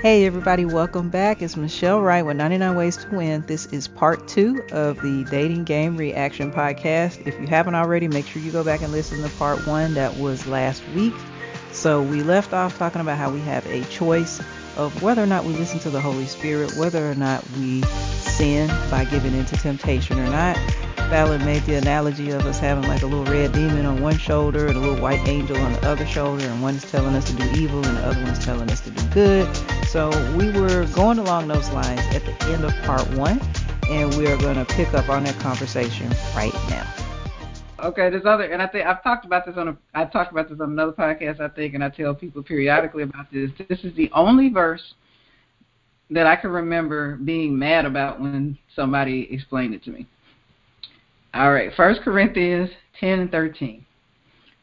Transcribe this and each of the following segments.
Hey everybody, welcome back. It's Michelle Wright with 99 Ways to Win. This is part two of the Dating Game Reaction podcast. If you haven't already, make sure you go back and listen to part one that was last week. So we left off talking about how we have a choice of whether or not we listen to the Holy Spirit, whether or not we sin by giving in to temptation or not. Falon made the analogy of us having like a little red demon on one shoulder and a little white angel on the other shoulder, and one is telling us to do evil and the other one's telling us to do good. So we were going along those lines at the end of part one, and we are going to pick up on that conversation right now. Okay, this other, and I think I've talked about this on a, I've talked about this on another podcast, I think, and I tell people periodically about this. This is the only verse that I can remember being mad about when somebody explained it to me. All right, First Corinthians 10 and 13.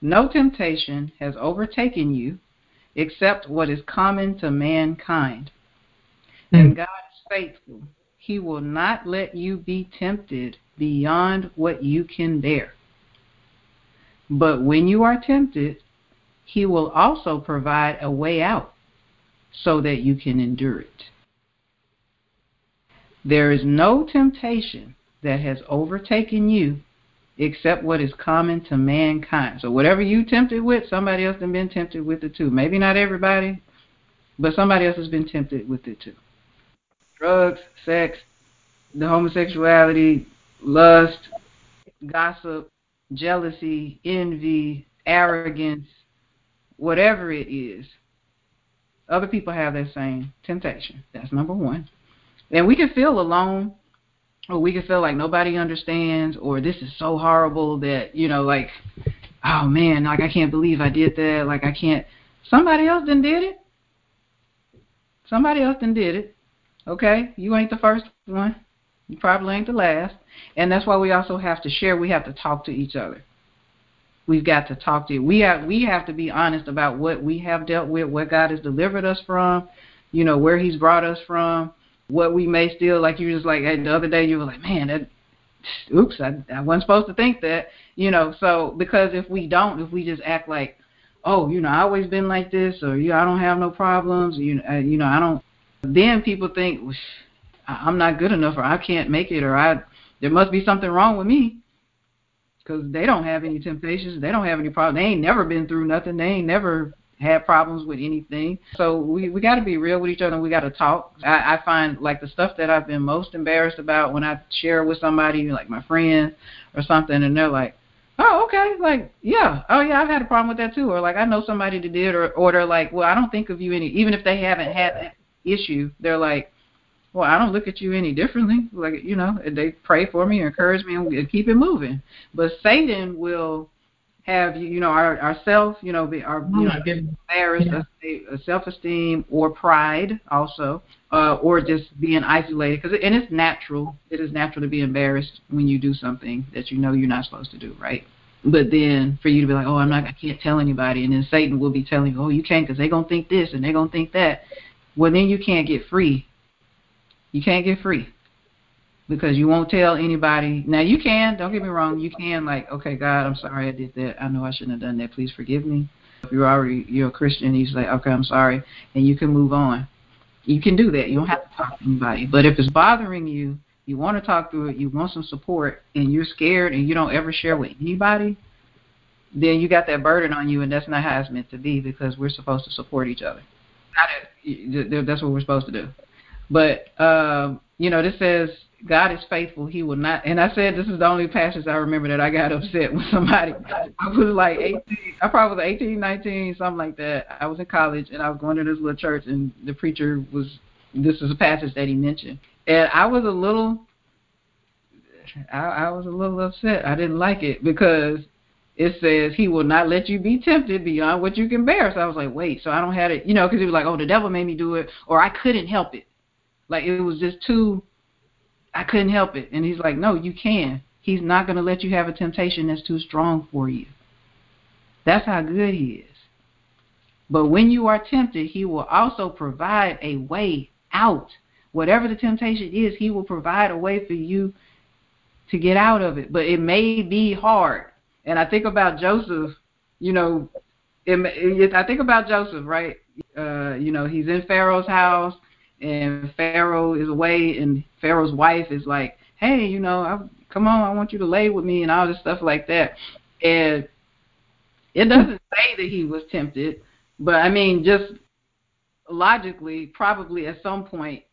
No temptation has overtaken you except what is common to mankind. Mm. And God is faithful. He will not let you be tempted beyond what you can bear. But when you are tempted, He will also provide a way out so that you can endure it. There is no temptation that has overtaken you except what is common to mankind. So whatever you tempted with, somebody else has been tempted with it too. Maybe not everybody, but somebody else has been tempted with it too. Drugs, sex, the homosexuality, lust, gossip, jealousy, envy, arrogance, whatever it is. Other people have that same temptation. That's number one. And we can feel alone or we can feel like nobody understands or this is so horrible that you know like oh man like i can't believe i did that. Like i can't. Somebody else done did it. Somebody else done did it. Okay? You ain't the first one. You probably ain't the last. And that's why we also have to share. We have to talk to each other. We've got to talk to you. we have we have to be honest about what we have dealt with what god has delivered us from you know where he's brought us from what we may still like you just like the other day you were like man that oops I, I wasn't supposed to think that you know so because if we don't if we just act like oh you know I always been like this or you I don't have no problems you know uh, you know I don't then people think I'm not good enough or I can't make it or I there must be something wrong with me. Because they don't have any temptations they don't have any problems they ain't never been through nothing they ain't never had problems with anything. So we we got to be real with each other. We got to talk. I, I find like the stuff that I've been most embarrassed about when I share with somebody, like my friends or something, and they're like, "Oh, okay, like yeah, oh yeah, I've had a problem with that too," or like I know somebody that did, or or they're like, "Well, I don't think of you any," even if they haven't had that issue, they're like. Well, I don't look at you any differently. Like you know, they pray for me, encourage me, and keep it moving. But Satan will have you you know our ourself you know be our you know embarrassed yeah. self-esteem or pride also uh, or just being isolated because and it's natural. It is natural to be embarrassed when you do something that you know you're not supposed to do right? But then for you to be like oh I'm not I can't tell anybody and then Satan will be telling you oh you can't because they're gonna think this and they're gonna think that. Well then you can't get free. You can't get free because you won't tell anybody. Now you can, don't get me wrong, you can like, okay, God, I'm sorry I did that. I know I shouldn't have done that. Please forgive me. If you're already you're a Christian, he's like, okay, I'm sorry, and you can move on. You can do that. You don't have to talk to anybody. But if it's bothering you, you want to talk through it, you want some support, and you're scared, and you don't ever share with anybody, then you got that burden on you, and that's not how it's meant to be because we're supposed to support each other. That's what we're supposed to do. But um, you know, this says God is faithful. He will not. And I said this is the only passage I remember that I got upset with somebody. I was like 18. I probably was 18, 19, something like that. I was in college and I was going to this little church and the preacher was. This is a passage that he mentioned, and I was a little. I, I was a little upset. I didn't like it because it says he will not let you be tempted beyond what you can bear. So I was like, wait, so I don't have it, you know, because he was like, oh, the devil made me do it, or I couldn't help it. Like it was just too I couldn't help it. And he's like, No, you can. He's not going to let you have a temptation that's too strong for you. That's how good he is. But when you are tempted, he will also provide a way out. Whatever the temptation is, he will provide a way for you to get out of it. But it may be hard. And I think about Joseph, you know, it, it, I think about Joseph, right? uh, you know, he's in Pharaoh's house, and Pharaoh is away, and Pharaoh's wife is like, hey, you know, I, come on, I want you to lay with me, and all this stuff like that. And it doesn't say that he was tempted, but I mean, just logically, probably at some point,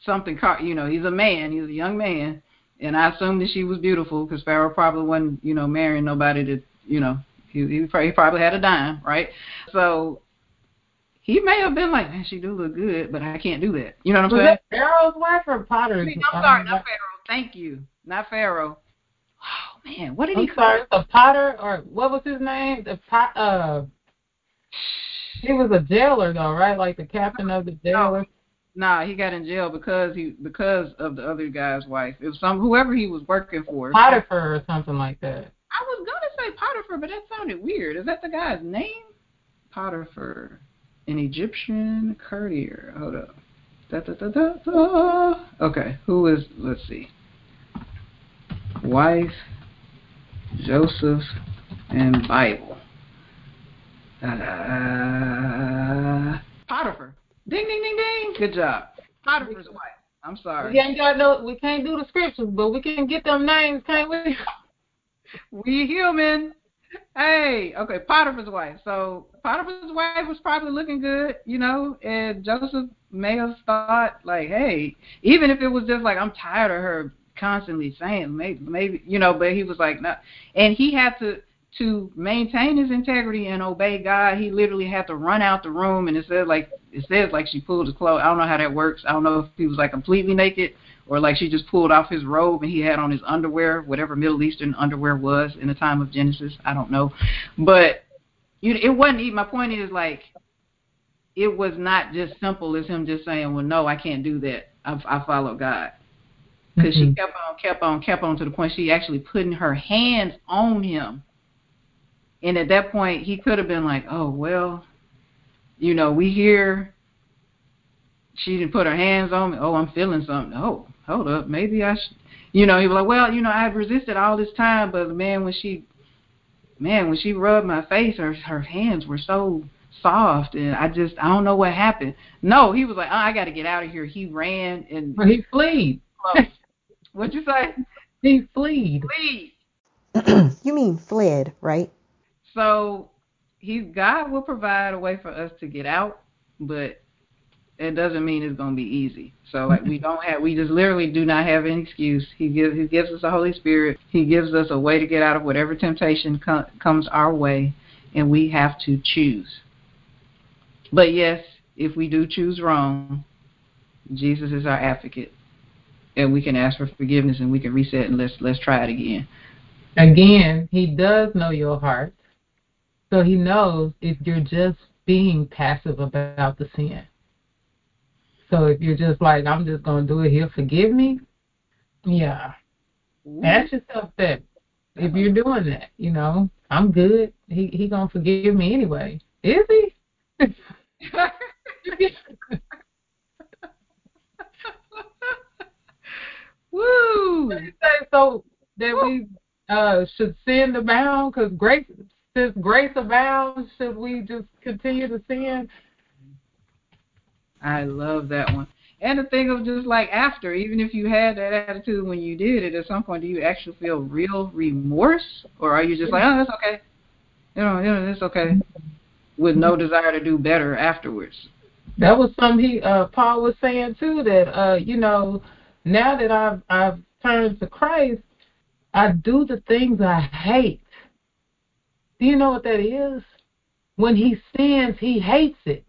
something caught. You know, he's a man, he's a young man, and I assume that she was beautiful because Pharaoh probably wasn't, you know, marrying nobody that, you know, he he probably had a dime, right? So he may have been like, man, she do look good, but I can't do that. You know what I'm Was saying? that Pharaoh's wife or Potter's? I'm sorry, not Pharaoh. Thank you, not Pharaoh. Oh man, what did I'm he call? sorry, the Potter or what was his name? The pot. Uh, he was a jailer though, right? Like the captain of the jailer. Nah, he got in jail because he because of the other guy's wife. It was some whoever he was working for. Potiphar or something like that. I was gonna say Potiphar, but that sounded weird. Is that the guy's name? Potiphar, an Egyptian courtier. Hold up. Da, da, da, da, da. Okay, who is? Let's see. Wife, Joseph, and Bible. Uh, Potiphar. Ding, ding, ding, ding. Good job. Potiphar's wife. I'm sorry. We ain't got no. We can't do the scriptures, but we can get them names, can't we? We human. Hey, okay, Potiphar's wife. So Potiphar's wife was probably looking good, you know, and Joseph may have thought like, hey, even if it was just like I'm tired of her constantly saying maybe maybe you know, but he was like no and he had to to maintain his integrity and obey God, he literally had to run out the room and it says like it says like she pulled his clothes. I don't know how that works. I don't know if he was like completely naked or like she just pulled off his robe and he had on his underwear, whatever Middle Eastern underwear was in the time of Genesis. I don't know, but you, it wasn't. even My point is like, it was not just simple as him just saying, "Well, no, I can't do that. I, I follow God." Because Mhm. she kept on, kept on, kept on to the point she actually putting her hands on him, and at that point he could have been like, "Oh well, you know, we hear she didn't put her hands on me. Oh, I'm feeling something. Oh, hold up, maybe I should. You know, he was like, well, you know, I've resisted all this time, but man, when she, man, when she rubbed my face, her her hands were so soft, and I just, I don't know what happened. No, he was like, oh, I got to get out of here. He ran and Well, he fled. what'd you say? He fled. Fled. you mean fled, right? So, he God will provide a way for us to get out, but it doesn't mean it's going to be easy. So like we don't have, we just literally do not have an excuse. He gives, he gives us the Holy Spirit. He gives us a way to get out of whatever temptation com- comes our way, and we have to choose. But yes, if we do choose wrong, Jesus is our advocate, and we can ask for forgiveness, and we can reset, and let's let's try it again. Again, he does know your heart. So he knows if you're just being passive about the sin. So if you're just like, I'm just going to do it, he'll forgive me. Yeah. Ask yourself that. If you're doing that, you know, I'm good. He he gonna forgive me anyway. Is he? Woo! So that we uh, should sin abound? Because grace, since grace abounds, should we just continue to sin? I love that one. And the thing of just like after, even if you had that attitude when you did it, at some point, do you actually feel real remorse, or are you just like, oh, that's okay, you know, you know, it's okay, with no desire to do better afterwards? That was something he uh, Paul was saying too. That uh, you know, now that I've I've turned to Christ, I do the things I hate. Do you know what that is? When he sins, he hates it.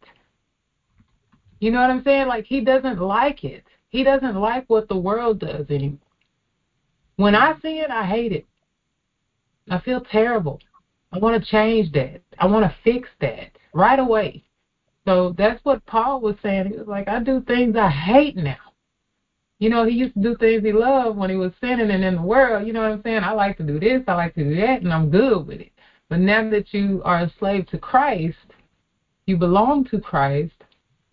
You know what I'm saying? Like he doesn't like it. He doesn't like what the world does anymore. When I see it, I hate it. I feel terrible. I want to change that. I want to fix that right away. So that's what Paul was saying. He was like, I do things I hate now. You know, he used to do things he loved when he was sinning and in the world. You know what I'm saying? I like to do this, I like to do that, and I'm good with it. But now that you are a slave to Christ, you belong to Christ,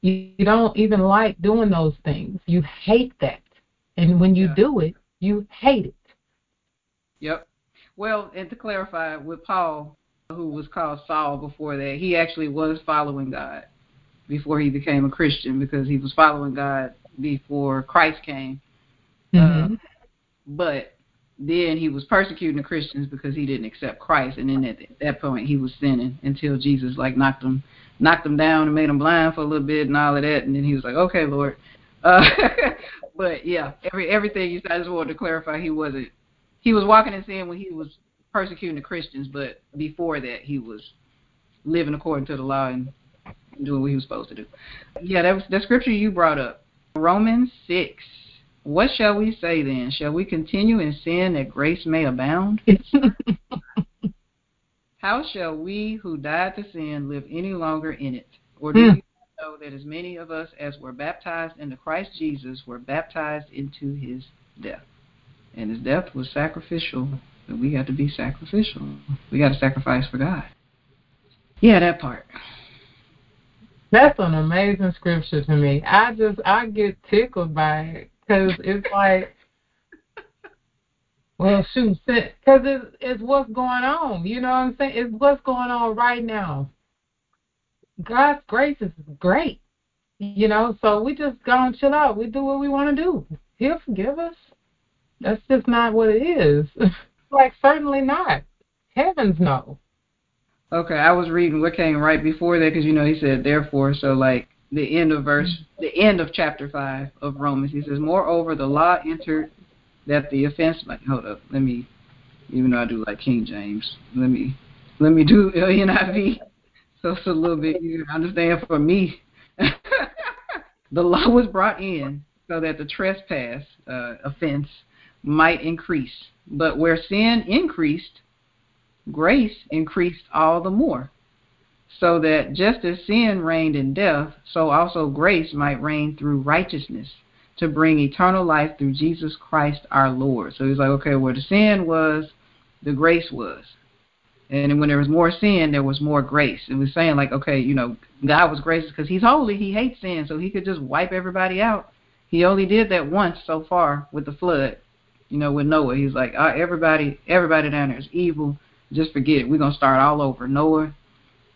you, you don't even like doing those things. You hate that. And when you Yeah. do it, you hate it. Yep. Well, and to clarify, with Paul, who was called Saul before that, he actually was following God before he became a Christian because he was following God before Christ came. Mhm. Uh, but then he was persecuting the Christians because he didn't accept Christ, and then at that point he was sinning until Jesus like knocked him knocked him down and made him blind for a little bit and all of that, and then he was like, okay, Lord. Uh, but yeah, every everything you said, I just wanted to clarify he wasn't he was walking in sin when he was persecuting the Christians, but before that he was living according to the law and doing what he was supposed to do. Yeah, that was the scripture you brought up. Romans six. What shall we say then? Shall we continue in sin that grace may abound? How shall we who died to sin live any longer in it? Or do Hmm. you know that as many of us as were baptized into Christ Jesus were baptized into his death? And his death was sacrificial, but we got to be sacrificial. We got to sacrifice for God. Yeah, that part. That's an amazing scripture to me. I just I get tickled by it because it's like, well, shoot, because it's it's what's going on. You know what I'm saying? It's what's going on right now. God's grace is great, you know. So we just go and chill out. We do what we want to do. He'll forgive us. That's just not what it is. like certainly not. Heavens no. Okay, I was reading what came right before that because you know he said therefore, so like the end of verse, mm-hmm. the end of chapter five of Romans, he says, moreover the law entered that the offense. might hold up, let me, even though I do like King James, let me, let me do NIV, so it's a little bit to understand for me. the law was brought in so that the trespass uh, offense might increase, but where sin increased grace increased all the more, so that just as sin reigned in death, so also grace might reign through righteousness to bring eternal life through Jesus Christ our Lord. So he's like, okay, where the sin was, the grace was. And when there was more sin, there was more grace. And we're saying, like, okay, you know, God was gracious because he's holy. He hates sin, so he could just wipe everybody out. He only did that once so far with the flood, you know, with Noah. He's like, uh, everybody, everybody down there is evil just forget it. We're gonna start all over. Noah,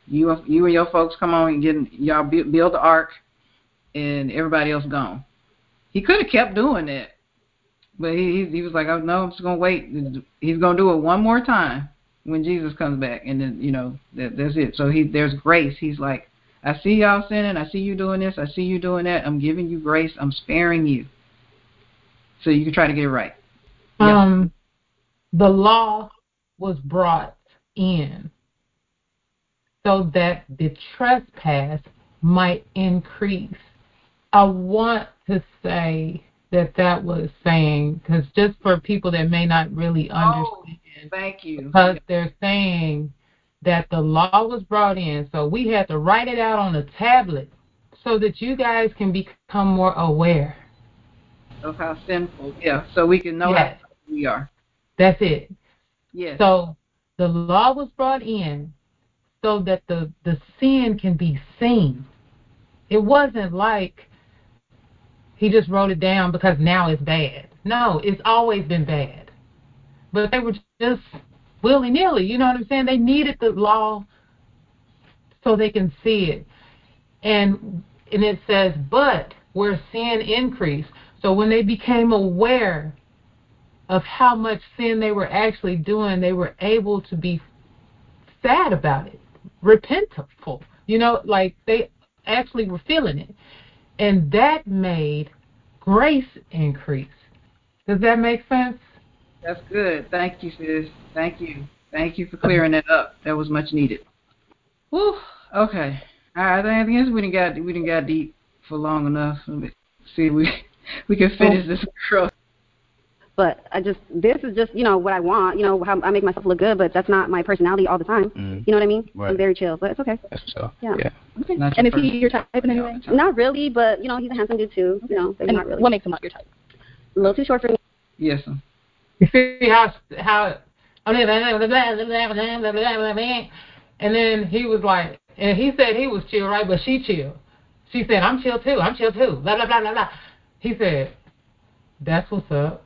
you you and your folks come on and get y'all build the ark, and everybody else gone. He could have kept doing that, but he he was like, oh no, I'm just gonna wait. He's gonna do it one more time when Jesus comes back, and then you know that that's it. So he there's grace. He's like, I see y'all sinning. I see you doing this. I see you doing that. I'm giving you grace. I'm sparing you, so you can try to get it right. Yep. Um, the law was brought in so that the trespass might increase. I want to say that that was saying, because just for people that may not really understand Oh, understand, Thank you. because they're saying that the law was brought in, so we had to write it out on a tablet so that you guys can become more aware. of how sinful. Yeah, so we can know Yes. how we are. That's it. Yes. So the law was brought in so that the, the sin can be seen. It wasn't like he just wrote it down because now it's bad. No, it's always been bad. But they were just willy nilly, you know what I'm saying? They needed the law so they can see it. And and it says, but where sin increased. So when they became aware of how much sin they were actually doing, they were able to be sad about it, repentful. You know, like they actually were feeling it. And that made grace increase. Does that make sense? That's good. Thank you, sis. Thank you. Thank you for clearing that up. That was much needed. Whew. Okay. All right. I guess we didn't got we didn't got deep for long enough. Let me see we we can finish oh. this girl. But I just this is just you know what I want. You know how I make myself look good, but that's not my personality all the time. Mm. You know what I mean? Right. I'm very chill, but it's okay. That's so. Yeah. Yeah. Okay. Not and your is he your type in any way? all the time. Not really, but you know he's a handsome dude too. You know, And not really. what makes him not your type? A little too short for me. Yes. sir. You see how how and then he was like and he said he was chill, right? But she chill. She said, I'm chill too, I'm chill too. Blah blah blah blah blah. He said, That's what's up.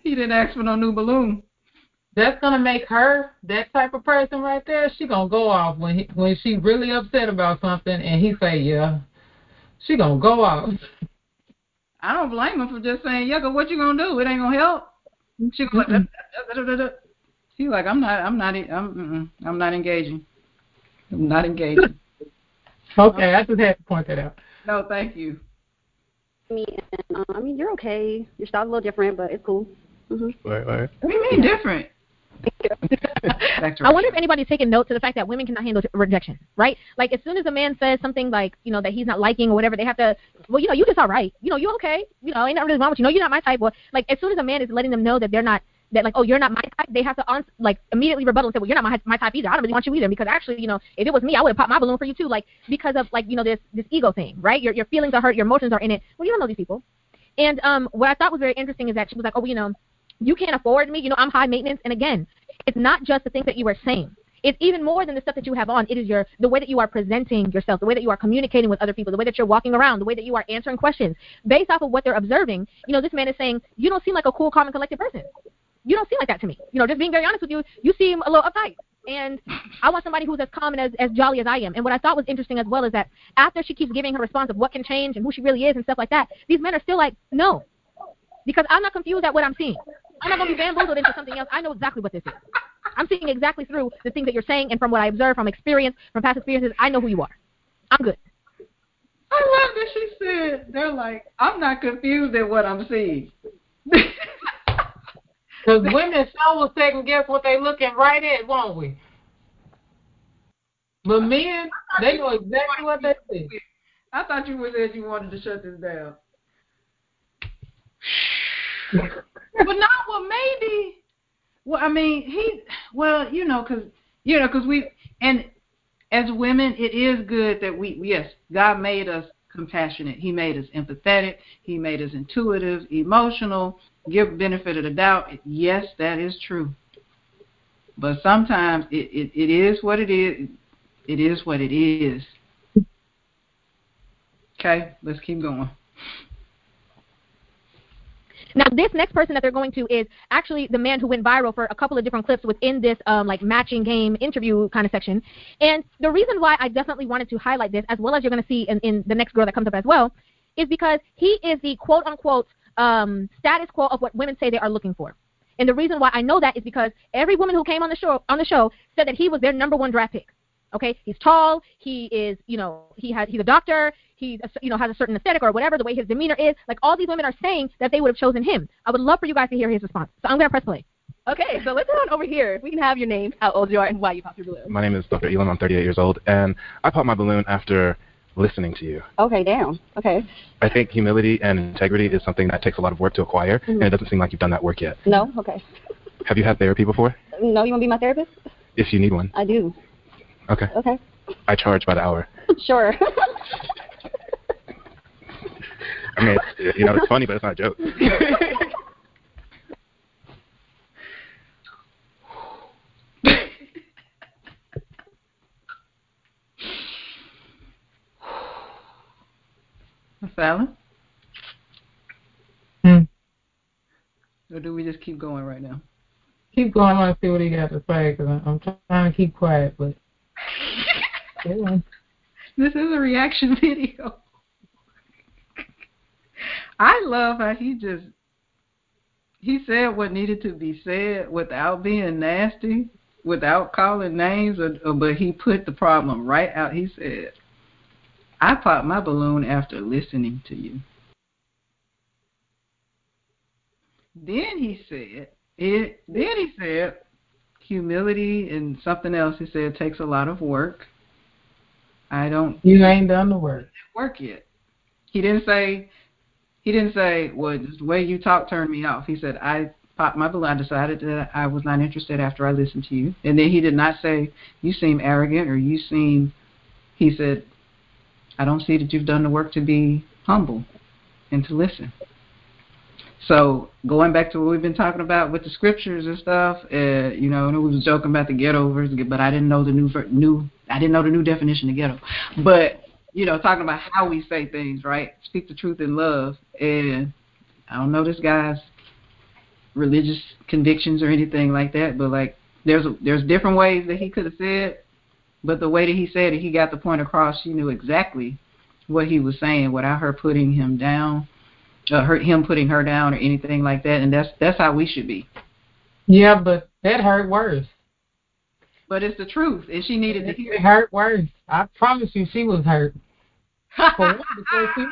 he didn't ask for no new balloon. that's gonna make her that type of person right there. She gonna go off when he, when she really upset about something, and he say, "Yeah." She gonna go off. I don't blame him for just saying, "Yeah, 'cause what you gonna do? It ain't gonna help." She like, da, da, da, da, da. She's like, "I'm not, I'm not, I'm, I'm not engaging. I'm not engaging." Okay, I just had to point that out. no, thank you. Me and uh, I mean, you're okay. Your style's a little different, but it's cool. Hmm Right, right. What do you mean different? I wonder if anybody's taking note to the fact that women cannot handle rejection, right? Like as soon as a man says something like, you know, that he's not liking or whatever, they have to, well, you know, you just all right, you know, you okay, you know, ain't nothing really wrong with you, no, you're not my type. Or like as soon as a man is letting them know that they're not, that like, oh, you're not my type, they have to ans- like immediately rebuttal and say, well, you're not my my type either. I don't really want you either because actually, you know, if it was me, I would have popped my balloon for you too, like because of like you know this this ego thing, right? Your your feelings are hurt, your emotions are in it. Well, you don't know these people. And um, what I thought was very interesting is that she was like, oh, well, you know, you can't afford me, you know, I'm high maintenance. And again, it's not just the things that you are saying. It's even more than the stuff that you have on. It is your the way that you are presenting yourself, the way that you are communicating with other people, the way that you're walking around, the way that you are answering questions. Based off of what they're observing, you know, this man is saying, You don't seem like a cool, calm and collected person. You don't seem like that to me. You know, just being very honest with you, you seem a little uptight. And I want somebody who's as calm and as, as jolly as I am. And what I thought was interesting as well is that after she keeps giving her response of what can change and who she really is and stuff like that, these men are still like, No. Because I'm not confused at what I'm seeing. I'm not going to be bamboozled into something else. I know exactly what this is. I'm seeing exactly through the things that you're saying, and from what I observe from experience, from past experiences, I know who you are. I'm good. I love that she said they're like, I'm not confused at what I'm seeing. Because women sure will second guess what they're looking right at, won't we? But men, they know exactly what they see. I thought you were said you wanted to shut this down. but not well maybe well i mean he well you know because you know because we and as women it is good that we yes god made us compassionate. He made us empathetic. He made us intuitive emotional give benefit of the doubt. Yes that is true. But sometimes it, it, it is what it is. It is what it is. Okay let's keep going Now, this next person that they're going to is actually the man who went viral for a couple of different clips within this um, like matching game interview kind of section. And the reason why I definitely wanted to highlight this, as well as you're going to see in, in the next girl that comes up as well, is because he is the quote unquote um, status quo of what women say they are looking for. And the reason why I know that is because every woman who came on the show on the show said that he was their number one draft pick. Okay, he's tall. He is, you know, he has he's a doctor. He, you know, has a certain aesthetic or whatever. The way his demeanor is, like all these women are saying that they would have chosen him. I would love for you guys to hear his response. So I'm gonna press play. Okay, so let's go on over here. We can have your name, how old you are, and why you popped your balloon. My name is Dr. Elam. I'm 38 years old, and I popped my balloon after listening to you. Okay, damn. Okay. I think humility and integrity is something that takes a lot of work to acquire, and mm-hmm. it doesn't seem like you've done that work yet. No? Okay. Have you had therapy before? No, you want to be my therapist? If you need one. I do. Okay. Okay. I charge by the hour. Sure. I mean, it's, you know, it's funny, but it's not a joke. Falon? Hmm. Or do we just keep going right now? Keep going on and see what he got to say, because I'm trying to keep quiet, but. This is a reaction video. I love how he just he said what needed to be said without being nasty, without calling names, or, or, but he put the problem right out. He said, "I popped my balloon after listening to you." Then he said, it, then he said, humility and something else. He said takes a lot of work. I don't. You ain't done the work. Work yet. He didn't say. He didn't say, "Well, just the way you talk turned me off." He said, "I popped my balloon. I decided that I was not interested after I listened to you." And then he did not say, "You seem arrogant," or "You seem." He said, "I don't see that you've done the work to be humble and to listen." So going back to what we've been talking about with the scriptures and stuff, uh, you know, and we was joking about the ghetto version, but I didn't know the new new I didn't know the new definition of ghetto. But you know, talking about how we say things, right? Speak the truth in love, and I don't know this guy's religious convictions or anything like that, but like there's there's different ways that he could have said, but the way that he said it, he got the point across. She knew exactly what he was saying without her putting him down, uh, her him putting her down or anything like that. And that's that's how we should be. Yeah, but that hurt worse. But it's the truth, and she needed to hear It hurt worse. I promise you, she was hurt. For one, because she,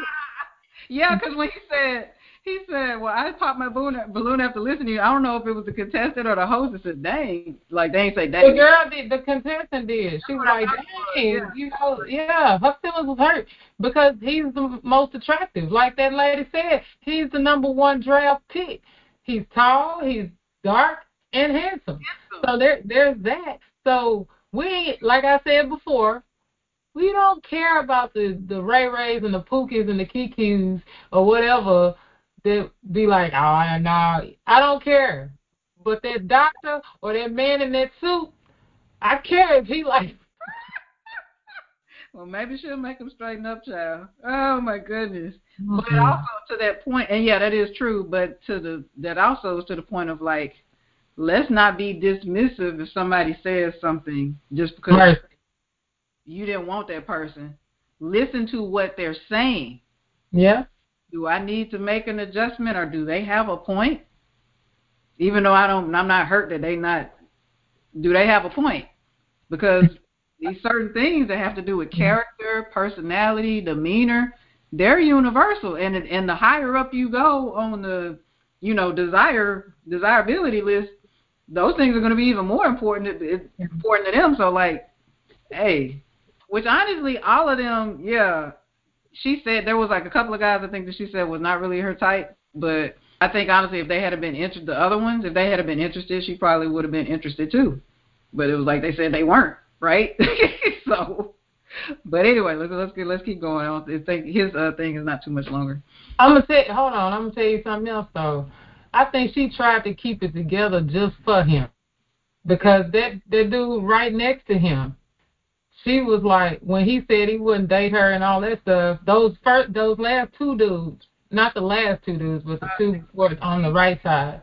yeah, because when he said he said, "Well, I popped my balloon balloon after listening to you." I don't know if it was the contestant or the host that said, "Dang," like they ain't say "dang." the girl did, the contestant did. She was like, dang, you know, yeah, her feelings was hurt because he's the most attractive. Like that lady said, he's the number one draft pick. He's tall, he's dark, and handsome. So there, there's that. So we, like I said before, we don't care about the the Ray Rays and the Pookies and the Kikis or whatever that be like, oh no, I don't care. But that doctor or that man in that suit, I care if he like. Well, maybe she'll make him straighten up, child. Oh my goodness. But mm-hmm. also to that point, and yeah, that is true. But to the that also is to the point of like, let's not be dismissive if somebody says something just because Right. you didn't want that person. Listen to what they're saying. Yeah. Do I need to make an adjustment, or do they have a point? Even though I don't, I'm not hurt that they not. Do they have a point? Because these certain things that have to do with character, personality, demeanor, they're universal. And and the higher up you go on the, you know, desire desirability list, those things are going to be even more important. It's important to them. So like, hey, which honestly, all of them, yeah. She said there was like a couple of guys I think that she said was not really her type, but I think honestly, if they had been interested, the other ones, if they had been interested, she probably would have been interested too. But it was like they said they weren't, right? so, but anyway, let's let's get, let's keep going. I don't think his uh, thing is not too much longer. I'm gonna say, Hold on. I'm gonna tell you something else though. I think she tried to keep it together just for him, because that that dude right next to him, she was like when he said he wouldn't date her and all that stuff. Those first, those last two dudes, not the last two dudes, but the two on the right side.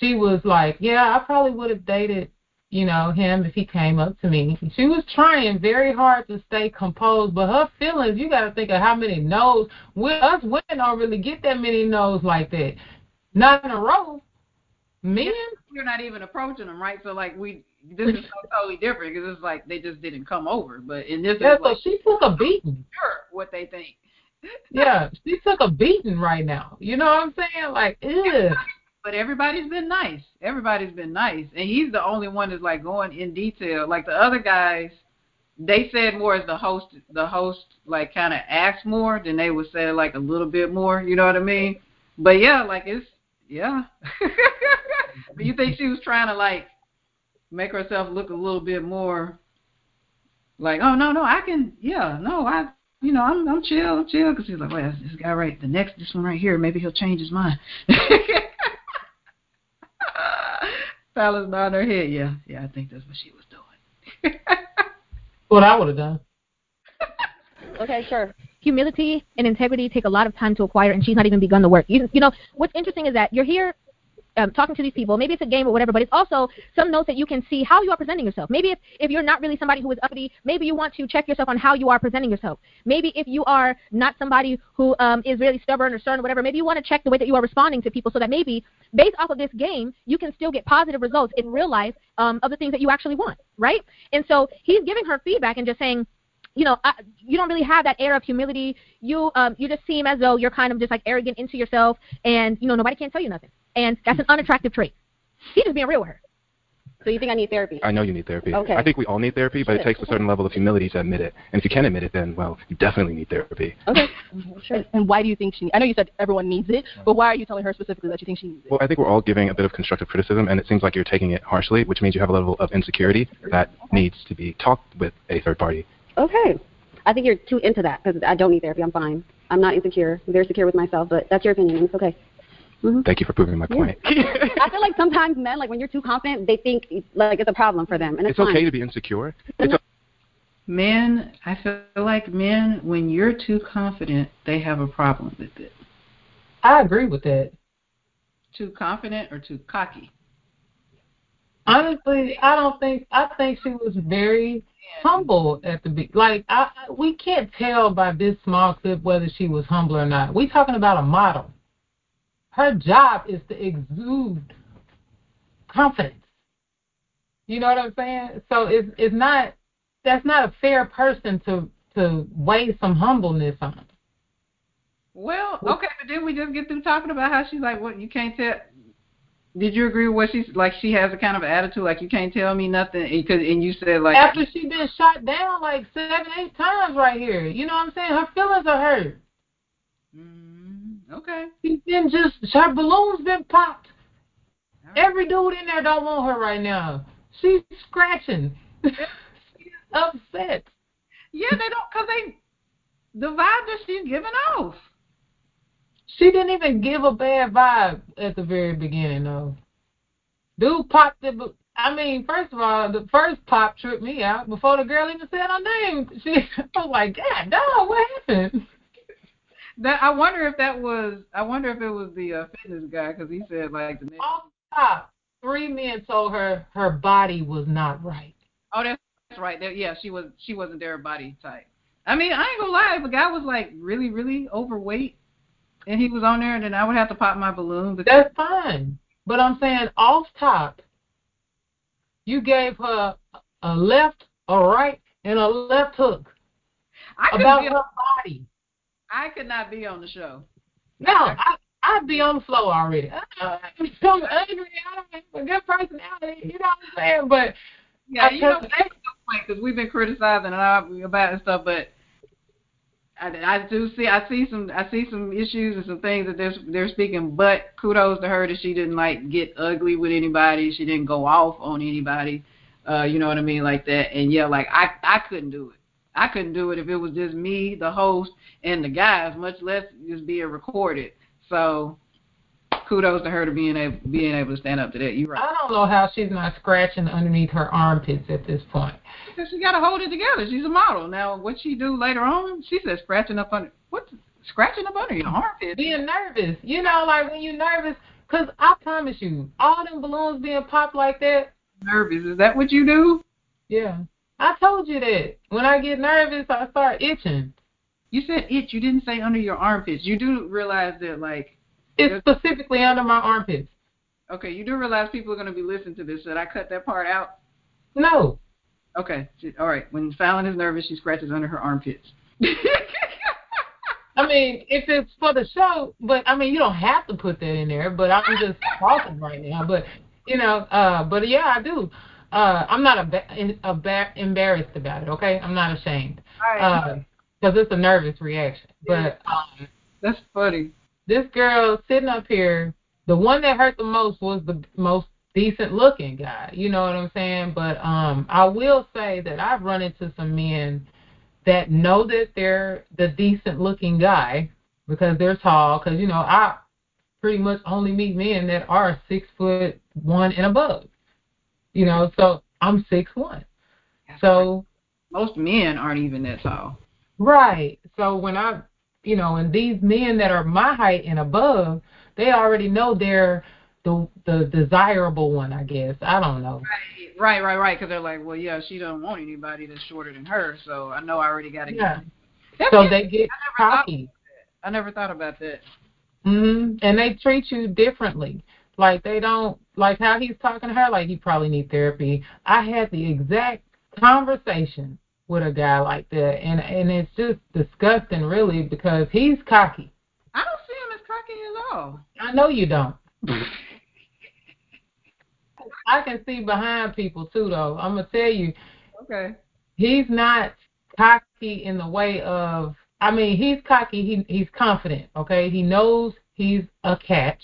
She was like, yeah, I probably would have dated, you know, him if he came up to me. She was trying very hard to stay composed, but her feelings, you got to think of how many no's. We, us women don't really get that many no's like that. Not in a row. Men, You're not even approaching them, right? So like we, this is so totally different because it's like they just didn't come over. But in this, yeah, so like she took a beating. sure what they think. Yeah, she took a beating right now. You know what I'm saying? Like, ugh. But everybody's been nice. Everybody's been nice, and he's the only one that's like going in detail. Like the other guys, they said more as the host. The host like kind of asked more than they would say like a little bit more. You know what I mean? But yeah, like it's yeah. but you think she was trying to like make herself look a little bit more like, oh no no I can yeah no I you know I'm I'm chill I'm chill because he's like well this guy right the next this one right here maybe he'll change his mind. Falon's nodding her head. Yeah, yeah, I think that's what she was doing. What I would have done. Okay, sure. Humility and integrity take a lot of time to acquire, and she's not even begun the work. You, you know, what's interesting is that you're here um, talking to these people. Maybe it's a game or whatever, but it's also some notes that you can see how you are presenting yourself. Maybe if, if you're not really somebody who is uppity, maybe you want to check yourself on how you are presenting yourself. Maybe if you are not somebody who um, is really stubborn or stern or whatever, maybe you want to check the way that you are responding to people so that maybe based off of this game, you can still get positive results in real life um, of the things that you actually want, right? And so he's giving her feedback and just saying, you know, I, you don't really have that air of humility. You um, you just seem as though you're kind of just like arrogant into yourself, and you know nobody can tell you nothing, and that's an unattractive trait. He's just being real with her. So you think I need therapy? I know you need therapy. Okay. I think we all need therapy, but it takes a certain level of humility to admit it. And if you can't admit it, then well, you definitely need therapy. Okay. Sure. And, and why do you think she? I know you said everyone needs it, but why are you telling her specifically that you think she needs it? Well, I think we're all giving a bit of constructive criticism, and it seems like you're taking it harshly, which means you have a level of insecurity that needs to be talked with a third party. Okay. I think you're too into that because I don't need therapy. I'm fine. I'm not insecure. I'm very secure with myself, but that's your opinion, and it's okay. Mm-hmm. Thank you for proving my point. I feel like sometimes men, like when you're too confident, they think like it's a problem for them, and it's, it's okay fine. to be insecure. Mm-hmm. It's Men, I feel like men, when you're too confident, they have a problem with it. I agree with that. too confident or too cocky? Honestly, I don't think. I think she was very humble at the be. Like I, I- we can't tell by this small clip whether she was humble or not. We talking about a model. Her job is to exude confidence. You know what I'm saying? So it's it's not. That's not a fair person to to weigh some humbleness on. Well, okay, but didn't we just get through talking about how she's like, what you can't tell? Did you agree with what she's like? She has a kind of attitude like you can't tell me nothing, and, cause, and you said like After she been shot down like seven, eight times right here. You know what I'm saying? Her feelings are hurt. mm, okay, She's been just her balloon's been popped. Every dude in there don't want her right now. She's scratching. She's upset. yeah, they don't, cause they the vibe that she's giving off. She didn't even give a bad vibe at the very beginning though. Dude popped it. but- I mean, first of all, the first pop tripped me out before the girl even said her name. She I was like, God, dog, what happened? That I wonder if that was I wonder if it was the uh, fitness guy because he said like the next, Off top, three men told her her body was not right. oh that's, right there yeah she was she wasn't their body type. I mean I ain't gonna lie if a guy was like really really overweight and he was on there and then I would have to pop my balloon. That's fine. But I'm saying off top, you gave her a left, a right, and a left hook I about be, her body. I could not be on the show. No, I, I'd be on the floor already. Uh, I'm so angry. I don't have a good personality. You know what I'm saying? But Yeah, I you know that's the point because we've been criticizing about and stuff, but I, I do see I see some I see some issues and some things that they're they're speaking. But kudos to her that she didn't like get ugly with anybody. She didn't go off on anybody. Uh, you know what I mean, like that. And yeah, like I I couldn't do it. I couldn't do it if it was just me, the host, and the guys, much less just being recorded. So kudos to her to being able being able to stand up to that. You right. I don't know how she's not scratching underneath her armpits at this point. Because she got to hold it together. She's a model. Now, what she do later on? She said scratching up under what? Scratching up under your armpit. Being nervous. You know, like when you're nervous, because I promise you, all them balloons being popped like that, Nervous. Is that what you do? yeah. I told you that. When I get nervous, I start itching. You said itch. You didn't say under your armpits. You do realize that, like, It's specifically under my armpits. okay, you do realize people are going to be listening to this. Should I cut that part out? No. Okay. All right. When Falon is nervous, she scratches under her armpits. I mean, if it's for the show, but I mean, you don't have to put that in there. But I'm just talking right now. But you know, uh, but yeah, I do. Uh, I'm not a, a ba- embarrassed about it. Okay, I'm not ashamed All right. because it's a nervous reaction. But um, That's funny. This girl sitting up here, the one that hurt the most was the most decent looking guy. You know what I'm saying? But um, I will say that I've run into some men that know that they're the decent looking guy because they're tall. Because you know I pretty much only meet men that are six foot one and above. You know, so I'm six one. So Most men aren't even that tall. Right. So when I, you know, and these men that are my height and above, they already know they're the the desirable one. I guess I don't know. Right, right, right. right. Because they're like, well, yeah, she don't want anybody that's shorter than her, so I know I already got to Yeah. get. So they get I never thought- cocky, I never thought about that. hmm and they treat you differently. Like they don't like how he's talking to her. Like he probably need therapy. I had the exact conversation with a guy like that, and and it's just disgusting, really, because he's cocky. I don't see him as cocky at all. I know you don't. I can see behind people too, though. I'm gonna tell you, Okay. he's not cocky in the way of. I mean, he's cocky. He he's confident. Okay, he knows he's a catch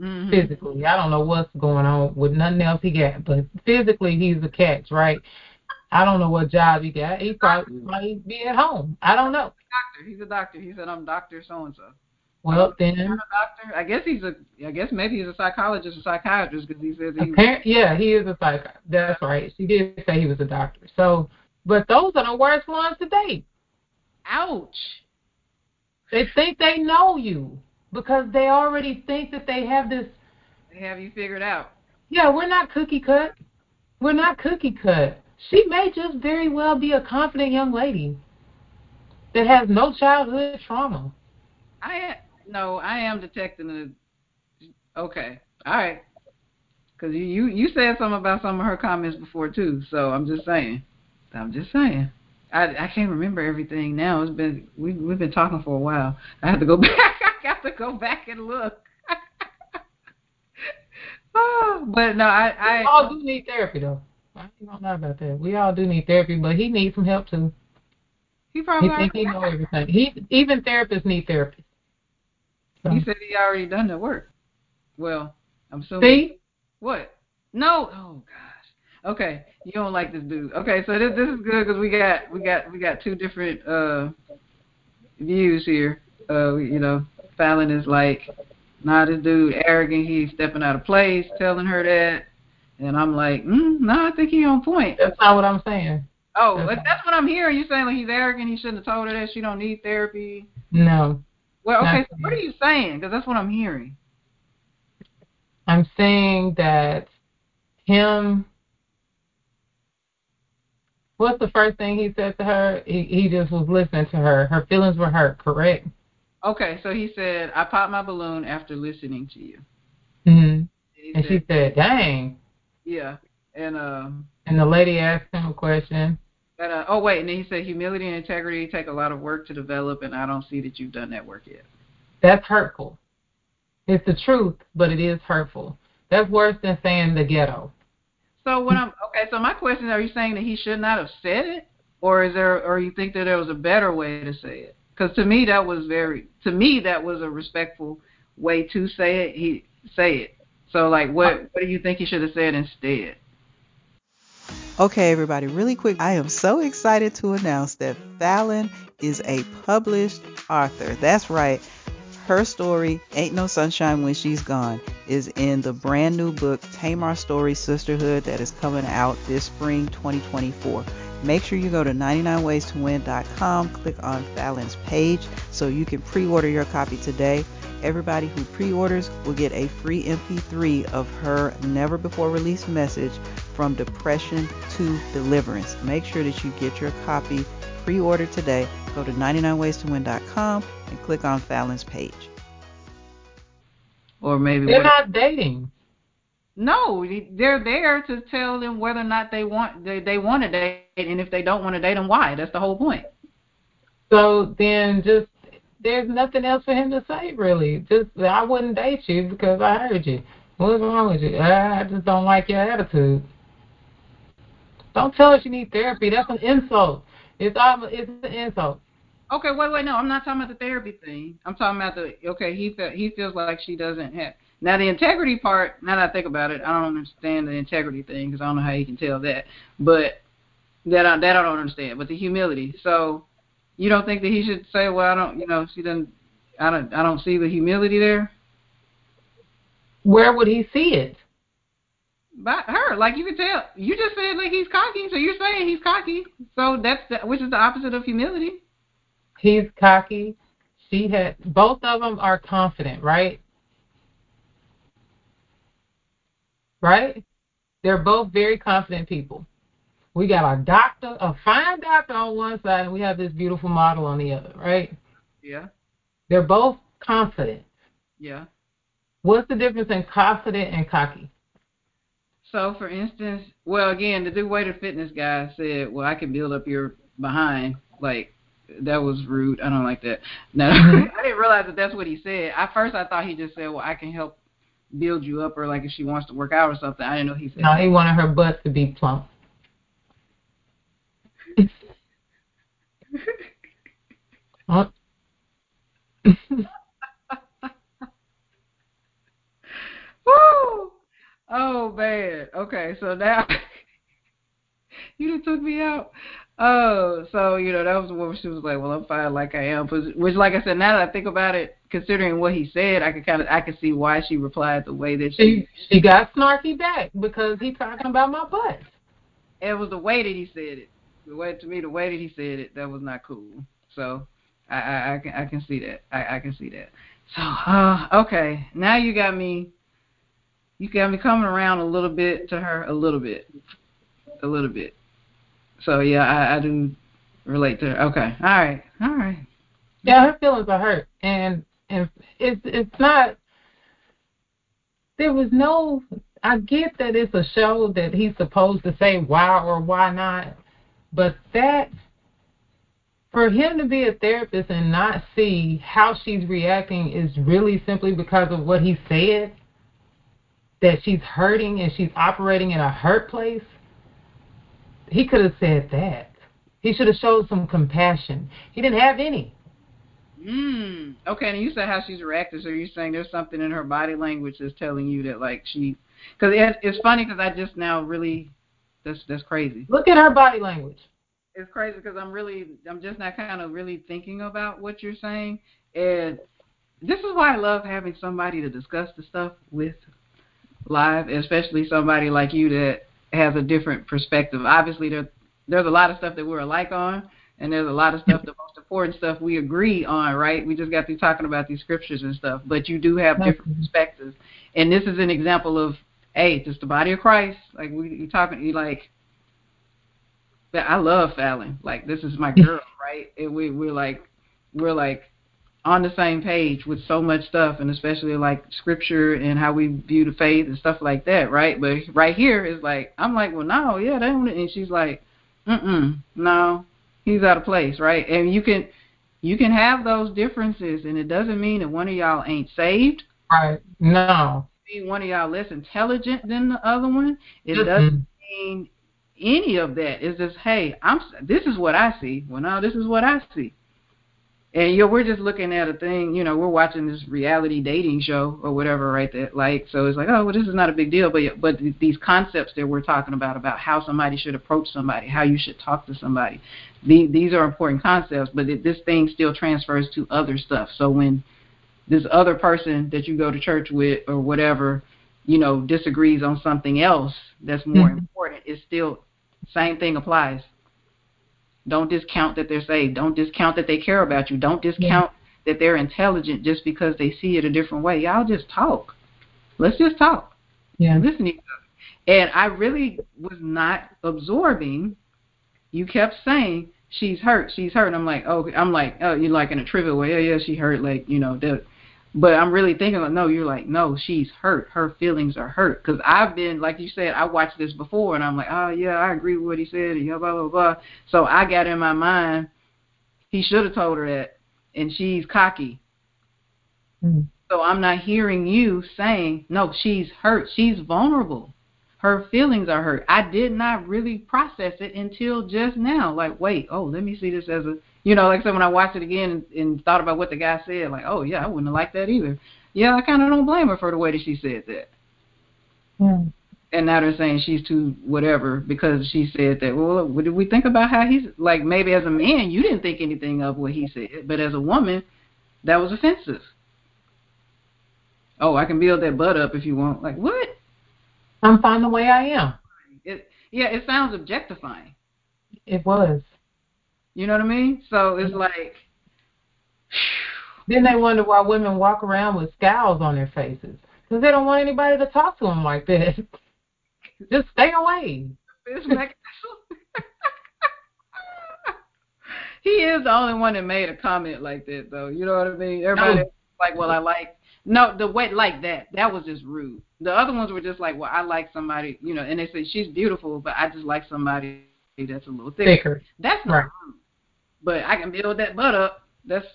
Mm-hmm. physically. I don't know what's going on with nothing else he got, but physically he's a catch, right? I don't know what job he got. He probably might be at home. I don't know. Doctor. He's a doctor. He said, "I'm Doctor So and So." Well, Not then, a doctor. I guess he's a. I guess maybe he's a psychologist or psychiatrist because he says he. Appar- yeah, he is a psych. That's right. She did say he was a doctor. So, but those are the worst ones to date. Ouch. They think they know you because they already think that they have this They have you figured out. Yeah, we're not cookie cut. We're not cookie cut. She may just very well be a confident young lady that has no childhood trauma. I no, I am detecting a. Okay, all right. Because you, you you said something about some of her comments before too, so I'm just saying. I'm just saying. I I can't remember everything now. It's been we we've been talking for a while. I have to go back. I got to go back and look. oh, but no, I I we all do need therapy though. I don't know about that. We all do need therapy, but he needs some help too. He probably he think he know everything. He even therapists need therapy. So. He said he already done the work. Well, I'm assuming. See? What? No. Oh gosh. Okay, you don't like this dude. Okay, so this this is good because we got we got we got two different uh views here. Uh, you know, Falon is like, nah, this dude arrogant. He's stepping out of place, telling her that, and I'm like, mm, no, I think he on point. That's not what I'm saying. Oh, that's, that's what I'm hearing. You're saying like he's arrogant. He shouldn't have told her that she don't need therapy. No. Well, okay. So what are you saying? Because that's what I'm hearing. I'm saying that him. What's the first thing he said to her? He, he just was listening to her. Her feelings were hurt, correct? Okay, so he said, "I popped my balloon after listening to you." Mhm. And, and said, she said, "Dang." Yeah, and um. And the lady asked him a question. And, uh, oh wait, and then he said, "Humility and integrity take a lot of work to develop, and I don't see that you've done that work yet." That's hurtful. It's the truth, but it is hurtful. That's worse than saying the ghetto. So when I'm okay, so my question: Are you saying that he should not have said it, or is there, or you think that there was a better way to say it? Because to me, that was very, to me, that was a respectful way to say it. He say it. So like, what what do you think he should have said instead? Okay, everybody, really quick, I am so excited to announce that Falon is a published author. That's right. Her story, Ain't No Sunshine When She's Gone, is in the brand new book, Tamar Story Sisterhood, that is coming out this spring 2024. Make sure you go to 99waystoWin.com, click on Falon's page so you can pre order your copy today. Everybody who pre orders will get a free MP3 of her never before released message from depression to deliverance. Make sure that you get your copy pre ordered today. Go to 99waystoWin.com and click on Falon's page. Or maybe they're not dating. No, they're there to tell them whether or not they want they, they want to date, and if they don't want to date, them why. That's the whole point. So then, just there's nothing else for him to say, really. Just I wouldn't date you because I heard you. What's wrong with you? I just don't like your attitude. Don't tell her she needs therapy. That's an insult. It's it's an insult. Okay, wait, wait, no, I'm not talking about the therapy thing. I'm talking about the okay. He felt he feels like she doesn't have now the integrity part. Now that I think about it, I don't understand the integrity thing because I don't know how you can tell that. But that I, that I don't understand. But the humility. So you don't think that he should say, well, I don't, you know, she doesn't. I don't. I don't see the humility there. Where would he see it? By her, like you can tell. You just said like he's cocky, so you're saying he's cocky. So that's the, which is the opposite of humility. He's cocky. She had both of them are confident, right? Right? They're both very confident people. We got our doctor, a fine doctor on one side, and we have this beautiful model on the other, right? Yeah. They're both confident. Yeah. What's the difference in confident and cocky? So, for instance, well, again, the do weighted fitness guy said, "Well, I can build up your behind." Like that was rude. I don't like that. No, I didn't realize that that's what he said. At first, I thought he just said, "Well, I can help build you up," or like if she wants to work out or something. I didn't know he said. No, that. he wanted her butt to be plump. What? Uh, Woo! Oh man. Okay, so now you just took me out. Oh, so you know that was where she was like, "Well, I'm fine like I am." Which, like I said, now that I think about it, considering what he said, I could kind of I could see why she replied the way that she. She, she got snarky back because he talking about my butt. It was the way that he said it. The way to me, the way that he said it, that was not cool. So I I, I can I can see that. I I can see that. So uh okay, now you got me you got me coming around a little bit to her, a little bit, a little bit. So yeah, I, I do relate to her. Okay, all right, all right. Yeah, her feelings are hurt, and and it's it's not. There was no. I get that it's a show that he's supposed to say why or why not, but that for him to be a therapist and not see how she's reacting is really simply because of what he said. That she's hurting and she's operating in a hurt place. He could have said that. He should have showed some compassion. He didn't have any. Mm. Okay, and you said how she's reacting. So you're saying there's something in her body language that's telling you that like she, because it, it's funny because I just now really, that's that's crazy. Look at her body language. It's crazy because I'm really, I'm just not kind of really thinking about what you're saying, and this is why I love having somebody to discuss the stuff with live, especially somebody like you that has a different perspective. Obviously, there there's a lot of stuff that we're alike on, and there's a lot of stuff, the most important stuff we agree on, right? We just got through talking about these scriptures and stuff, but you do have different perspectives. And this is an example of, hey, just the body of Christ. Like we you talking, you like. But I love Falon. Like this is my girl, right? And we we're like we're like on the same page with so much stuff, and especially like scripture and how we view the faith and stuff like that, right? But right here is like I'm like, well, no, yeah, they don't, and she's like, mm mm, no, he's out of place, right? And you can you can have those differences, and it doesn't mean that one of y'all ain't saved. Right. No. One of y'all less intelligent than the other one. It Mhm. doesn't mean any of that. It's just, hey, I'm. This is what I see. Well, no, this is what I see. And you know, we're just looking at a thing. You know, we're watching this reality dating show or whatever, right? That like, so it's like, oh, well, this is not a big deal. But but these concepts that we're talking about about how somebody should approach somebody, how you should talk to somebody, these these are important concepts. But it, this thing still transfers to other stuff. So when this other person that you go to church with or whatever, you know, disagrees on something else that's more Mhm. important, it's still same thing applies. Don't discount that they're saved. Don't discount that they care about you. Don't discount that they're intelligent just because they see it a different way. Y'all just talk. Let's just talk. Yeah. Listen to each other. And I really was not absorbing. You kept saying she's hurt, she's hurt. And I'm like, oh, I'm like, oh, you're like in a trivial way. Yeah, yeah, she hurt. Like, you know, that. But I'm really thinking, like, no, you're like, no, she's hurt. Her feelings are hurt. Because I've been, like you said, I watched this before, and I'm like, oh yeah, I agree with what he said, and blah blah blah. So I got in my mind, he should have told her that, and she's cocky. Mhm. So I'm not hearing you saying, no, she's hurt. She's vulnerable. Her feelings are hurt. I did not really process it until just now. Like, wait, oh, let me see this as a, you know, like I said, when I watched it again and, and thought about what the guy said, like, oh, yeah, I wouldn't have liked that either. Yeah, I kind of don't blame her for the way that she said that. Yeah. And now they're saying she's too whatever because she said that. Well, what did we think about how he's like? Maybe as a man, you didn't think anything of what he said, but as a woman, that was offensive. Oh, I can build that butt up if you want. Like what? I'm fine the way I am. It yeah, it sounds objectifying. It was. You know what I mean? So it's mm-hmm. like Then they wonder why women walk around with scowls on their faces because they don't want anybody to talk to them like that. Just stay away. he is the only one that made a comment like that though. You know what I mean? Everybody No. like, well, I like no the way like that. That was just rude. The other ones were just like, well, I like somebody, you know, and they say she's beautiful, but I just like somebody that's a little thicker. Thicker. That's not Right. rude. But I can build that butt up. That's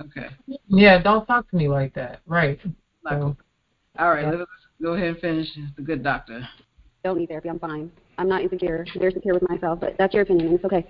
okay. Yeah, don't talk to me like that. Right. So. All right, Yeah. let's go ahead and finish the good doctor. Don't need therapy. I'm fine. I'm not insecure. They're secure with myself, but that's your opinion, and it's okay.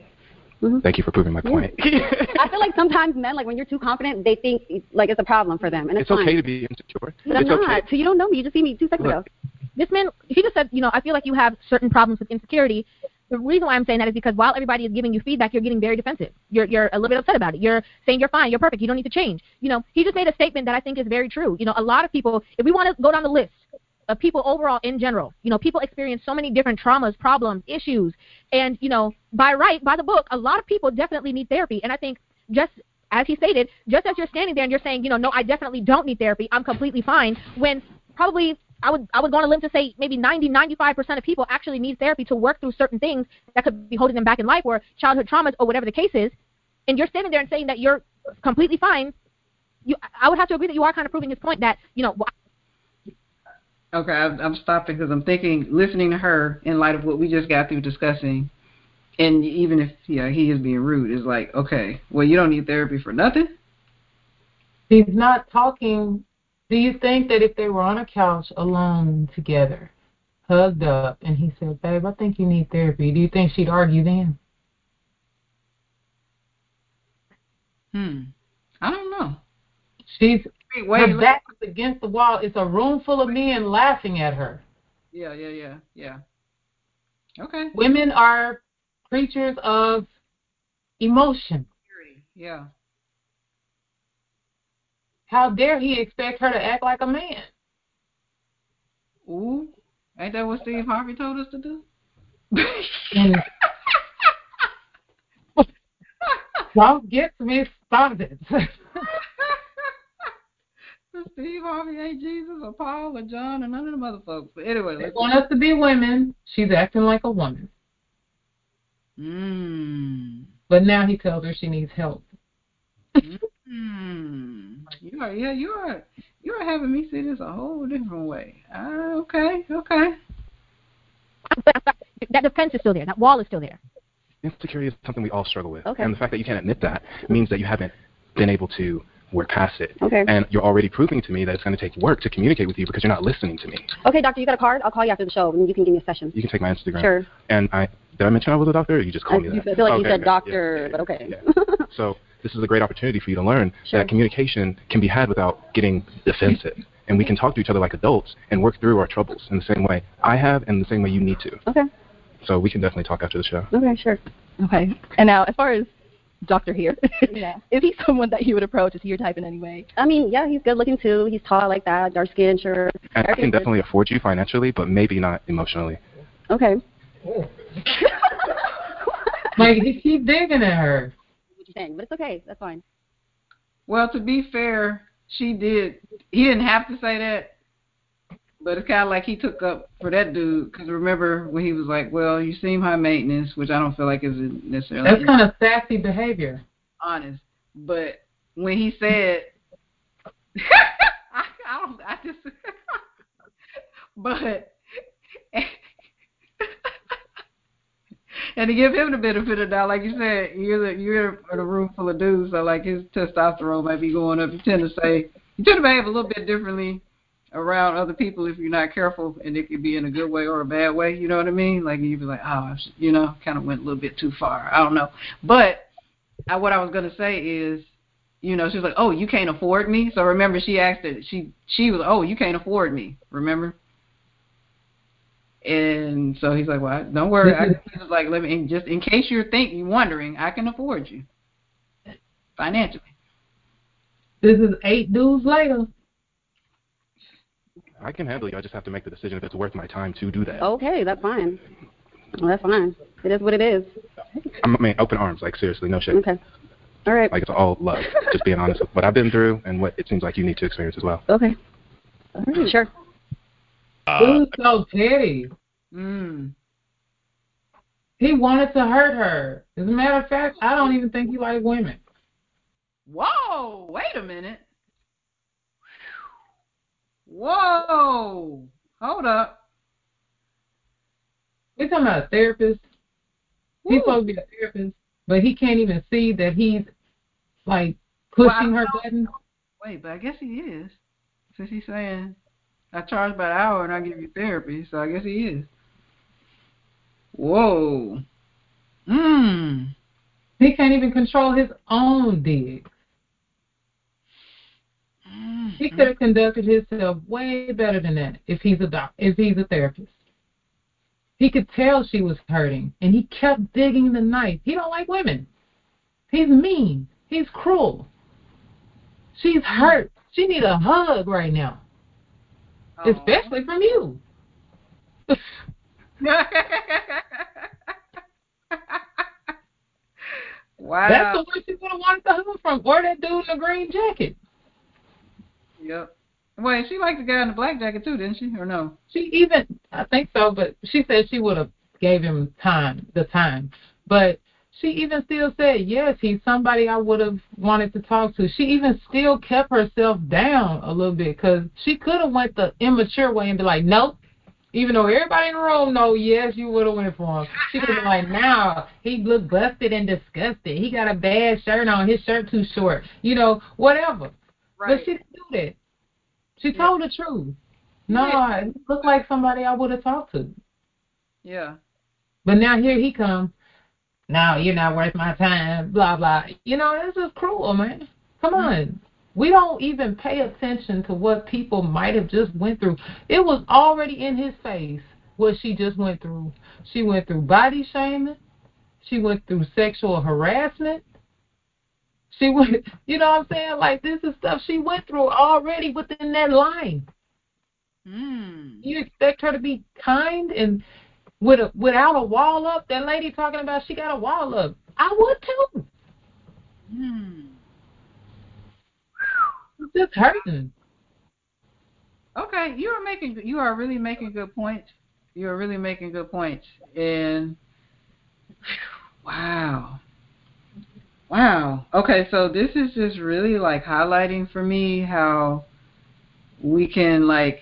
Mm-hmm. Thank you for proving my point. I feel like sometimes men, like when you're too confident, they think like it's a problem for them, and it's, it's fine. okay to be insecure. but I'm not. okay. So you don't know me. You just see me two seconds Look. ago. this man he just said you know i feel like you have certain problems with insecurity the reason why i'm saying that is because while everybody is giving you feedback you're getting very defensive. You're you're a little bit upset about it. You're saying you're fine you're perfect you don't need to change. You know he just made a statement that i think is very true. You know a lot of people if we want to go down the list of people overall in general you know people experience so many different traumas problems issues and you know by right by the book a lot of people definitely need therapy. And i think just as he stated, just as you're standing there and you're saying, you know, no, I definitely don't need therapy, I'm completely fine, when probably I would I would go on a limb to say maybe 90 95 percent of people actually need therapy to work through certain things that could be holding them back in life or childhood traumas or whatever the case is. And you're standing there and saying that you're completely fine. You, I would have to agree that you are kind of proving his point that you know. well, Okay, I'm, I'm stopping because I'm thinking, listening to her in light of what we just got through discussing, and even if yeah he is being rude, is like, okay, well you don't need therapy for nothing. He's not talking. Do you think that if they were on a couch alone together, hugged up, and he said, "Babe, I think you need therapy," do you think she'd argue then? Hmm, I don't know. She's Wait, wait, her back is against the wall. It's a room full of men laughing at her. yeah, yeah, yeah, yeah. Okay. Women are creatures of emotion. Yeah. How dare he expect her to act like a man? Ooh, ain't that what Steve Harvey told us to do? Don't get me started. Steve Harvey ain't Jesus or Paul or John or none of them other folks. But anyway, they want us to be women. She's acting like a woman. Mmm. But now he tells her she needs help. Hmm. You are yeah, you are you are having me see this a whole different way. Uh, okay, okay. that defense is still there. That wall is still there. Insecurity is something we all struggle with. Okay. And the fact that you can't admit that means that you haven't been able to work past it. Okay. And you're already proving to me that it's going to take work to communicate with you because you're not listening to me. Okay, doctor, you got a card? I'll call you after the show, and you can give me a session. You can take my Instagram. Sure. And I did I mention I was a doctor, or you just called I me that? feel like you Okay, said okay. doctor, Yeah, yeah, but okay. yeah. So this is a great opportunity for you to learn Sure. that communication can be had without getting defensive. And we can talk to each other like adults and work through our troubles in the same way I have and the same way you need to. Okay. So we can definitely talk after the show. Okay, sure. Okay. And now, as far as Doctor here, Yeah. is he someone that you would approach? Is he your type in any way? I mean, yeah, he's good looking too. He's tall like that, dark skin, sure. And I can Everything's good. definitely afford you financially, but maybe not emotionally. Okay. Like he keep digging at her. What you're saying, but it's okay. That's fine. Well, to be fair, she did. He didn't have to say that, but it's kind of like he took up for that dude. Because remember when he was like, "Well, you seem high maintenance," which I don't feel like is necessarily That's kind of sassy behavior. honest. But when he said, I, I don't, I just, but, and to give him the benefit of doubt, like you said, you're the, you're in a room full of dudes, so like his testosterone might be going up. You tend to say, you tend to behave a little bit differently around other people if you're not careful, and it could be in a good way or a bad way. You know what I mean? Like you'd be like, oh, you know, kind of went a little bit too far. I don't know, but I, what I was gonna say is, you know, she was like, "Oh, you can't afford me." So remember, she asked it. She she was, "Oh, you can't afford me." Remember? And so he's like, "Well, don't worry." I, he was like, "Let me in, just in case you're thinking, wondering, I can afford you financially." This is eight dudes later. I can handle you. I just have to make the decision if it's worth my time to do that. Okay, that's fine. Well, that's fine. It is what it is. I'm, I mean, open arms. Like seriously, no shit. Okay. All right. Like it's all love. just being honest with what I've been through and what it seems like you need to experience as well. Okay. All right. Sure. Dude's so petty. Mm. He wanted to hurt her. As a matter of fact, I don't even think he liked women. Whoa! Wait a minute. Whoa! Hold up. We're talking about a therapist. He's supposed to be a therapist, but he can't even see that he's like pushing Well, her button. Wait, but I guess he is. Since he's saying, I charge by the hour and I give you therapy, so I guess he is. Whoa. Mmm. He can't even control his own dig. Mm-hmm. He could have conducted himself way better than that if he's a doc, if he's a therapist. He could tell she was hurting, and he kept digging the knife. He don't like women. He's mean. He's cruel. She's hurt. She need a hug right now, Oh, especially from you. wow. That's the one she would have wanted the hug from, or that dude in the green jacket. Yep. Wait, she liked the guy in the black jacket too, didn't she? Or no? She even I think so, but she said she would have gave him time, the time. But she even still said, yes, he's somebody I would have wanted to talk to. She even still kept herself down a little bit because she could have went the immature way and be like, nope. Even though everybody in the room know, yes, you would have went for him. She could have been like, now he looked busted and disgusted. He got a bad shirt on. His shirt too short. You know, whatever. Right. But she didn't do that. She told the truth. No, Yeah. it looked like somebody I would have talked to. Yeah. But now here he comes. No, you're not worth my time. Blah blah. You know that's just cruel, man. Come on. We don't even pay attention to what people might have just went through. It was already in his face what she just went through. She went through body shaming. She went through sexual harassment. She went, you know what I'm saying? Like this is stuff she went through already within that line. Hmm. You expect her to be kind and with a without a wall up? That lady talking about she got a wall up. I would too. Hmm. It's just hurting. Okay, you are making you are really making good points. You are really making good points. And wow. Wow. Okay, so this is just really like highlighting for me how we can like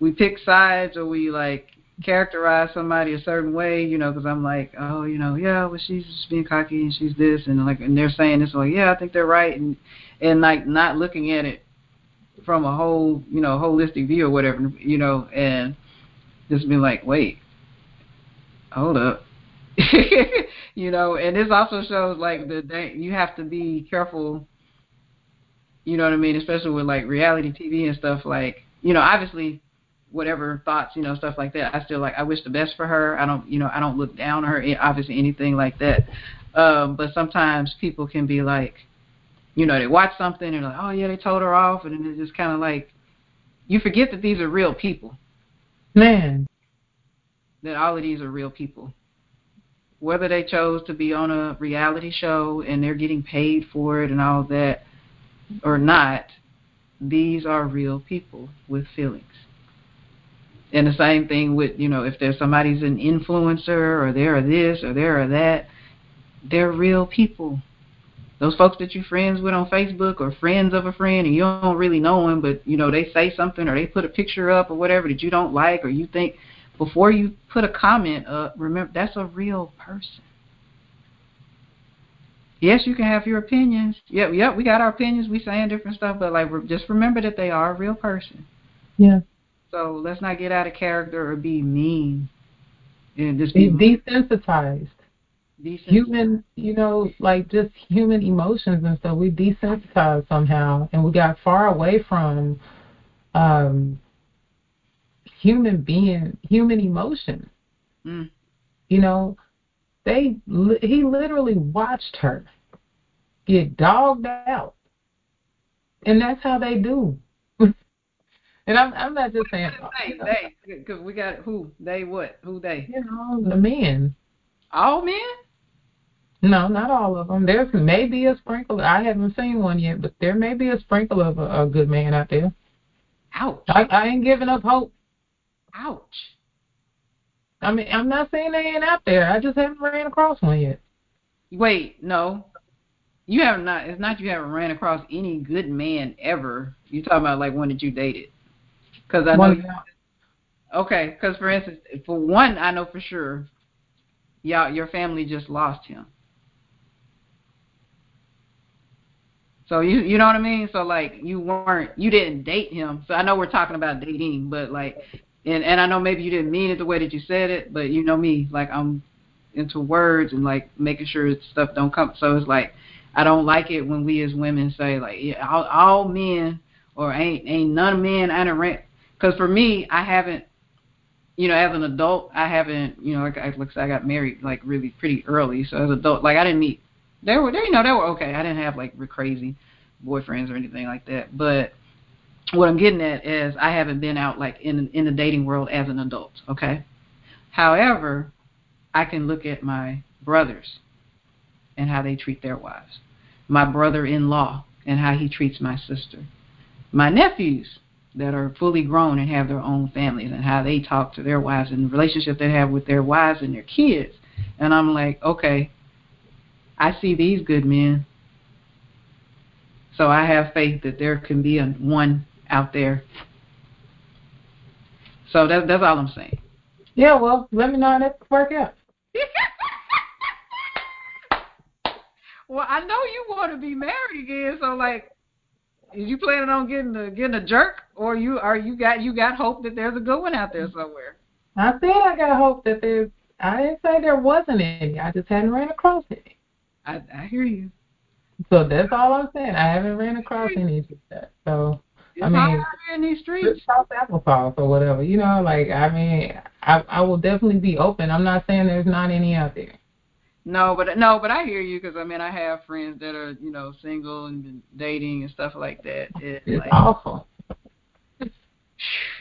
we pick sides or we like characterize somebody a certain way, you know, because I'm like, oh, you know, yeah, well, she's just being cocky and she's this, and like, and they're saying this, like, yeah, I think they're right, and and like not looking at it from a whole, you know, holistic view or whatever, you know, and just being like, wait, hold up, you know, and this also shows like the you have to be careful, you know what I mean, especially with like reality TV and stuff, like, you know, obviously whatever thoughts, you know, stuff like that. I still like I wish the best for her. I don't, you know, I don't look down on her, eh, obviously anything like that. Um, but sometimes people can be like, you know, they watch something and they're like, oh yeah, they told her off, and then it's just kind of like, you forget that these are real people. Man. That all of these are real people. Whether they chose to be on a reality show and they're getting paid for it and all that, or not, these are real people with feelings. And the same thing with, you know, if there's somebody's an influencer or they're this or they're that, they're real people. Those folks that you're friends with on Facebook or friends of a friend and you don't really know them, but, you know, they say something or they put a picture up or whatever that you don't like or you think, before you put a comment up, remember, that's a real person. Yes, you can have your opinions. Yep, yep, we got our opinions. We saying different stuff, but like, just remember that they are a real person. Yeah. So let's not get out of character or be mean. And just Be be desensitized. decent. Human, you know, like just human emotions and stuff. We desensitized somehow, and we got far away from um human being, human emotion. Mm. You know, they he literally watched her get dogged out, and that's how they do. And I'm I'm not just saying They, you know, they, because we got who, they, what, who, they. you know the men. All men? No, not all of them. There's maybe a sprinkle. I haven't seen one yet, but there may be a sprinkle of a, a good man out there. Ouch. I, I ain't giving up hope. Ouch. I mean, I'm not saying they ain't out there. I just haven't ran across one yet. Wait, no. You have not. It's not you haven't ran across any good man ever. You talking about like one that you dated? Because I know. You, okay, because for instance, for one, I know for sure, y'all, your family just lost him. So you you know what I mean? So like you weren't you didn't date him. So I know we're talking about dating, but like and and I know maybe you didn't mean it the way that you said it, but you know me, like I'm into words and like making sure stuff don't come. So it's like I don't like it when we as women say like yeah, all, all men or ain't ain't none of men rent. Because for me, I haven't, you know, as an adult, I haven't, you know, like I, like I got married like really pretty early. So as an adult, like I didn't meet. They were, they, you know, they were okay. I didn't have like crazy boyfriends or anything like that. But what I'm getting at is I haven't been out like in in the dating world as an adult. Okay. However, I can look at my brothers and how they treat their wives, my brother-in-law and how he treats my sister, my nephews that are fully grown and have their own families and how they talk to their wives and the relationship they have with their wives and their kids. And I'm like, okay, I see these good men. So I have faith that there can be a one out there. So that, that's all I'm saying. Yeah, well, let me know how that work out. well, I know you want to be married again, so like, is you planning on getting a getting a jerk, or you are you got you got hope that there's a good one out there somewhere? I said I got hope that there's. I didn't say there wasn't any. I just hadn't ran across any. I I hear you. So that's all I'm saying. I haven't ran across any of that. So It's I mean, hard in these streets. South applesauce or whatever. You know, like I mean, I I will definitely be open. I'm not saying there's not any out there. No, but no, but I hear you because I mean I have friends that are you know single and dating and stuff like that. It's, It's like, awful.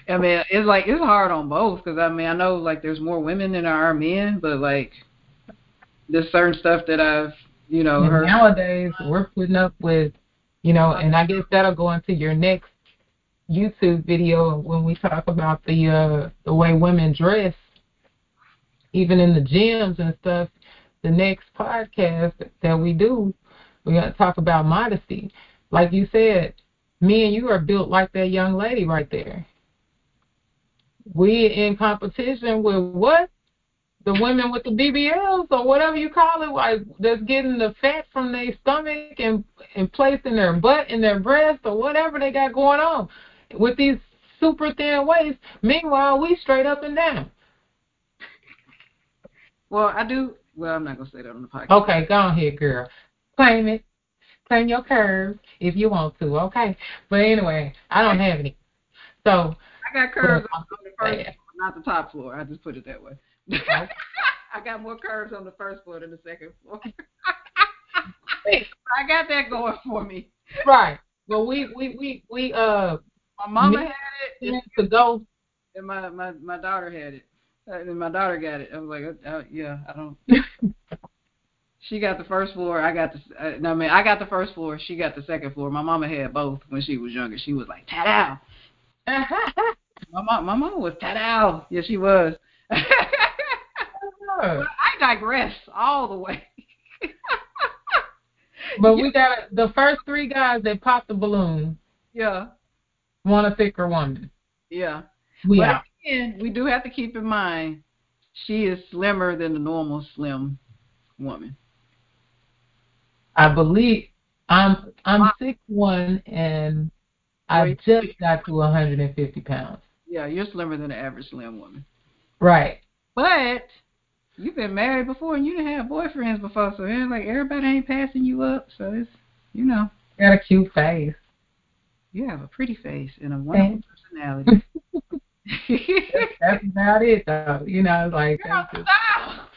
I mean it's like it's hard on both because I mean I know like there's more women than there are men, but like there's certain stuff that I've you know And heard. nowadays we're putting up with, you know, and I guess that'll go into your next YouTube video when we talk about the uh the way women dress, even in the gyms and stuff. The next podcast that we do, we're gonna talk about modesty. Like you said, me and you are built like that young lady right there. We in competition with what? the women with the BBLs or whatever you call it, like that's getting the fat from their stomach and and placed in their butt and their breast or whatever they got going on with these super thin waists. Meanwhile, we straight up and down. Well, I do. Well, I'm not gonna say that on the podcast. Okay, go ahead, girl. Claim it. Claim your curves if you want to, okay? But anyway, I don't have any. So I got curves on the first floor, not the top floor. I just put it that way. I got more curves on the first floor than the second floor. I got that going for me. right. Well we we we we uh My mama had it, to go and my my my daughter had it. Uh, And my daughter got it. I was like, uh, uh, yeah, I don't. she got the first floor. I got the. Uh, no, I mean, I got the first floor. She got the second floor. My mama had both when she was younger. She was like, ta My mom, my mama was ta Yeah, she was. I digress all the way. But we got the first three guys that popped the balloon yeah, want a thicker woman. yeah. We but out. We do have to keep in mind she is slimmer than the normal slim woman. I believe I'm I'm six one and I just got to 150 pounds. Yeah, you're slimmer than the average slim woman. Right. But you've been married before and you didn't have boyfriends before, so it's like everybody ain't passing you up. So it's you know, You Got a cute face. you have a pretty face and a wonderful Thanks. personality. That's about it though. You know, like Girl, that's just, stop.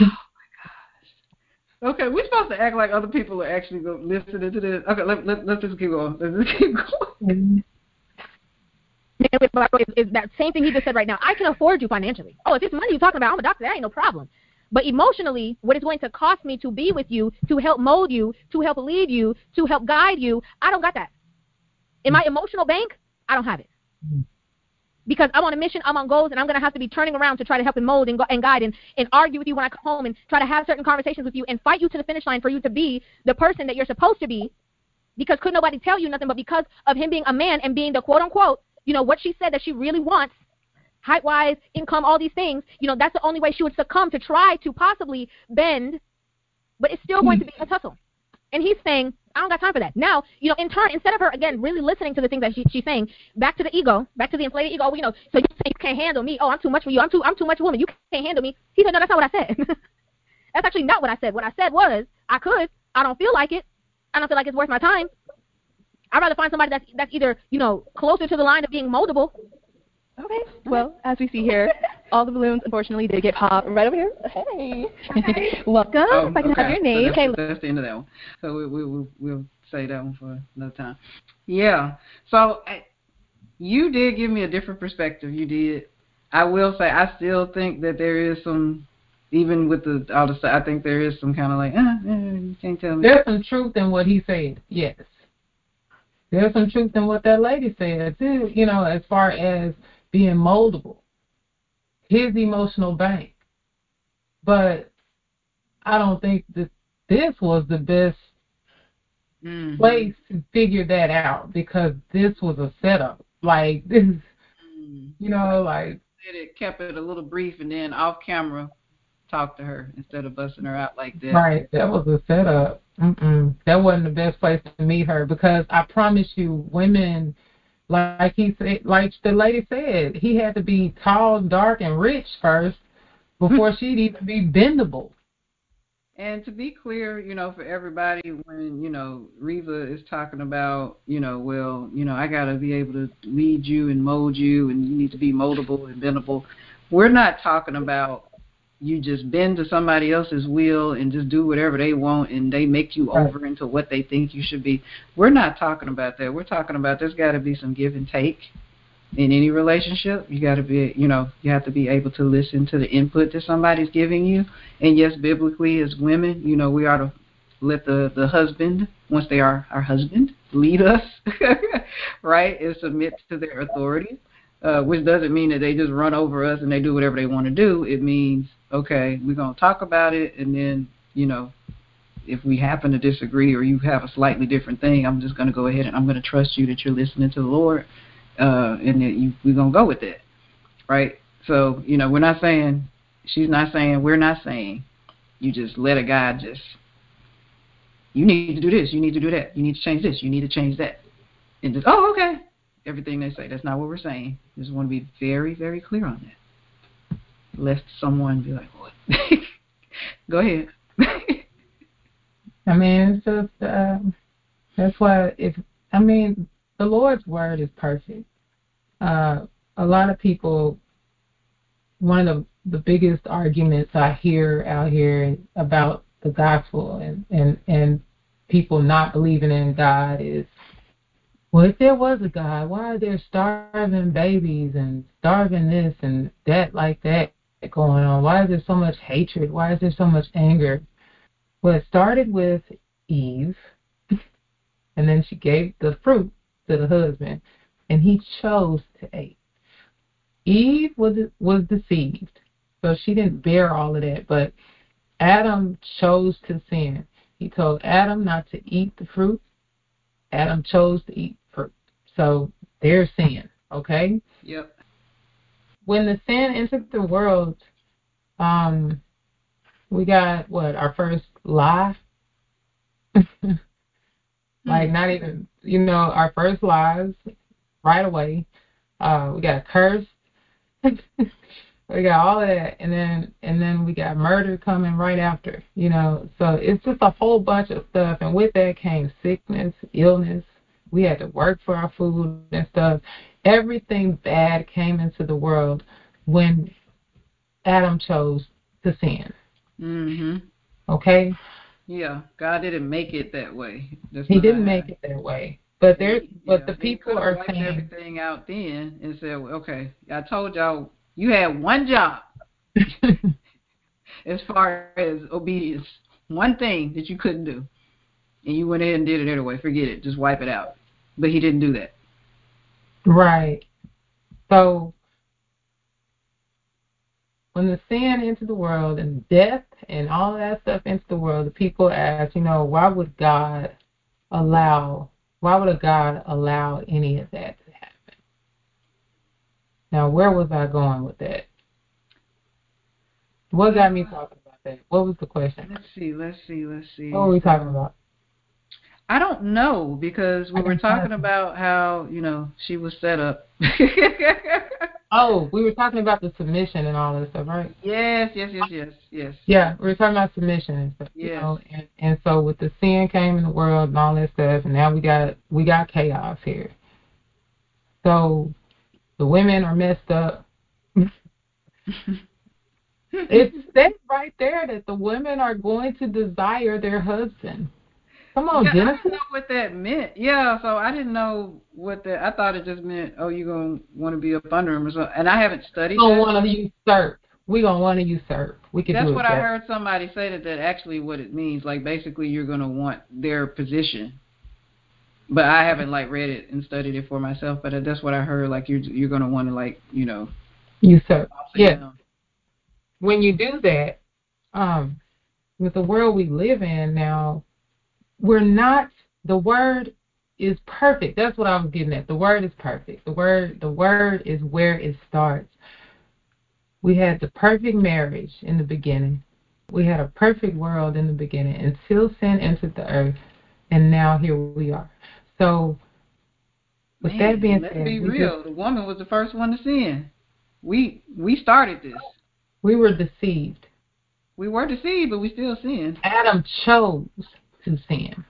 Okay, we're supposed to act like other people are actually go- listening to this. Okay, let, let, let's just keep going. Let's just keep going. Man is, is that same thing he just said right now. I can afford you financially. Oh, if it's money you're talking about, I'm a doctor. That ain't no problem. But emotionally, what it's going to cost me to be with you, to help mold you, to help lead you, to help guide you, I don't got that. In my emotional bank, I don't have it. Because I'm on a mission, I'm on goals, and I'm going to have to be turning around to try to help and mold and, go, and guide and, and argue with you when I come home and try to have certain conversations with you and fight you to the finish line for you to be the person that you're supposed to be because could nobody tell you nothing but because of him being a man and being the quote unquote, you know, what she said that she really wants, height wise, income, all these things, you know, that's the only way she would succumb to try to possibly bend, but it's still going to be a tussle. And he's saying, I don't got time for that. Now, you know, in turn, instead of her again really listening to the things that she, she's saying, back to the ego, back to the inflated ego. You know, so you say you can't handle me. Oh, I'm too much for you. I'm too, I'm too much woman. You can't handle me. He said, no, that's not what I said. that's actually not what I said. What I said was, I could. I don't feel like it. I don't feel like it's worth my time. I'd rather find somebody that's that's either you know closer to the line of being moldable. Okay. Well, as we see here, all the balloons unfortunately did get popped right over here. Hey. Welcome. Oh, if I can have your name. So okay. that's, that's the end of that one. So we, we, we'll, we'll say that one for another time. Yeah. So I, you did give me a different perspective. You did. I will say I still think that there is some even with the all the stuff, I think there is some kind of like, uh, uh, you can't tell me. There's some truth in what he said. Yes. There's some truth in what that lady said too. You know, as far as being moldable, his emotional bank. But I don't think that this was the best Mhm. place to figure that out because this was a setup. Like this, is, Mhm. you know, like it kept it a little brief, and then off camera, talk to her instead of busting her out like that. right. That was a setup. Mm-mm. That wasn't the best place to meet her because I promise you, women, like he said, like the lady said, he had to be tall, dark, and rich first before she'd even be bendable. And to be clear, you know, for everybody, when you know Reva is talking about, you know, well, you know, I gotta be able to lead you and mold you, and you need to be moldable and bendable. We're not talking about you just bend to somebody else's will and just do whatever they want, and they make you Right. over into what they think you should be. We're not talking about that. We're talking about there's got to be some give and take in any relationship. You got to be, you know, you have to be able to listen to the input that somebody's giving you. And yes, biblically, as women, you know, we are to let the the husband, once they are our husband, lead us, right, and submit to their authority. Uh, which doesn't mean that they just run over us and they do whatever they want to do. It means, okay, we're gonna talk about it, and then, you know, if we happen to disagree or you have a slightly different thing, I'm just gonna go ahead and I'm gonna trust you that you're listening to the Lord, uh, and that you we're gonna go with that, right? So, you know, we're not saying she's not saying we're not saying you just let a guy just you need to do this, you need to do that, you need to change this, you need to change that. And just oh okay. Everything they say. That's not what we're saying. Just want to be very, very clear on that. Lest someone be like, What? go ahead. I mean, it's just um, that's why if I mean the Lord's word is perfect. Uh, a lot of people, one of the the biggest arguments I hear out here about the gospel and and and people not believing in God is, well, if there was a God, why are there starving babies and starving this and that like that going on? Why is there so much hatred? Why is there so much anger? Well, it started with Eve, and then she gave the fruit to the husband, and he chose to eat. Eve was was deceived, so she didn't bear all of that. But Adam chose to sin. He told Adam not to eat the fruit. Adam chose to eat fruit. So there's sin. Okay. Yep. When the sin entered the world, um, we got what our first lie. like not even you know our first lies right away. Uh, we got a curse. we got all of that, and then and then we got murder coming right after. You know, so it's just a whole bunch of stuff, and with that came sickness, illness. We had to work for our food and stuff. Everything bad came into the world when Adam chose to sin. Mhm. Okay, Yeah. God didn't make it that way. That's He didn't make it that way. But there, He- but the people are wiped saying, everything out then and said, well, okay, I told y'all you had one job as far as obedience, one thing that you couldn't do, and you went ahead and did it anyway. Forget it, just wipe it out. But he didn't do that. right. So when the sin entered the world and death and all that stuff entered the world, the people asked, you know, why would God allow? Why would a God allow any of that to happen? Now, where was I going with that? What got me talking about that? What was the question? Let's see, let's see, let's see. What were we talking about? I don't know because we were talking you. about how you know she was set up. Oh, we were talking about the submission and all that stuff, right? yes, yes, yes, yes, yes. Yeah, we were talking about submission and stuff. You Yes. know, and, and so with the sin came in the world and all that stuff, and now we got we got chaos here. So the women are messed up. It says right there that the women are going to desire their husband. Come on, yeah, I Genesis. didn't know what that meant. Yeah, so I didn't know what that. I thought it just meant, oh, you're gonna want to be up under him or something. And I haven't studied don't that. want to usurp. we gonna want to usurp. We can That's do what I better. heard somebody say that that actually what it means. Like basically you're gonna want their position. But I haven't like read it and studied it for myself. But that's what I heard. Like you're you're gonna want to like you know. Usurp. Yeah. when you do that, um, with the world we live in now, we're not the word is perfect. That's what I was getting at. The word is perfect. The word the word is where it starts. We had the perfect marriage in the beginning. We had a perfect world in the beginning until sin entered the earth and now here we are. So with Man, that being let's said, be real. just- the woman was the first one to sin. We we started this. we were deceived. We were deceived, but we still sinned. Adam chose to sin.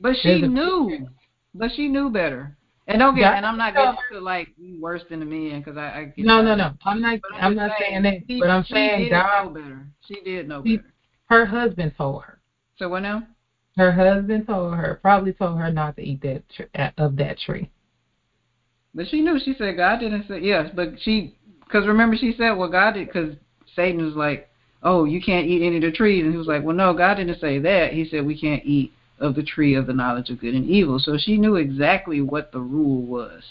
But she There's a- knew. But she knew better. And don't get. God and I'm not getting to like you worse than the men because I, I get. No, no, no. I'm not. But I'm just not saying that. she- But I'm saying did know better. She did know She- better. Her husband told her. So what now? Her husband told her. Probably told her not to eat that tr- of that tree. But she knew. She said God didn't say yes. But she, because remember she said, well, God did, because Satan was like, oh, you can't eat any of the trees, and he was like, well, no, God didn't say that. He said we can't eat of the tree of the knowledge of good and evil. So she knew exactly what the rule was.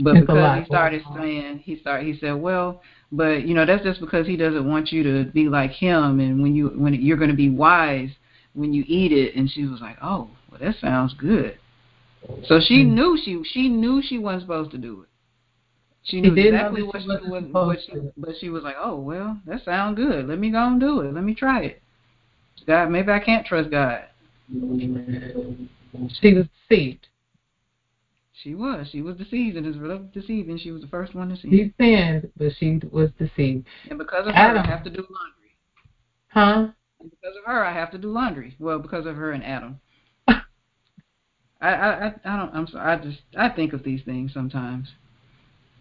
But It's because he started saying, he started, he said, well, but you know that's just because he doesn't want you to be like him, and when you when you're going to be wise when you eat it. And she was like, oh, well, that sounds good. So she Mm. knew she she knew she wasn't supposed to do it. She knew exactly what she supposed what she, but she was like, "Oh well, that sounds good. Let me go and do it. Let me try it." God, maybe I can't trust God. She was deceived. She was. She was deceived, and as a of deceiving, she was the first one to see. She sinned, but she was deceived. And because of her, I have to do laundry. Huh? And because of her, I have to do laundry. Well, because of her and Adam. I, I, I don't. I'm sorry. I just, I think of these things sometimes.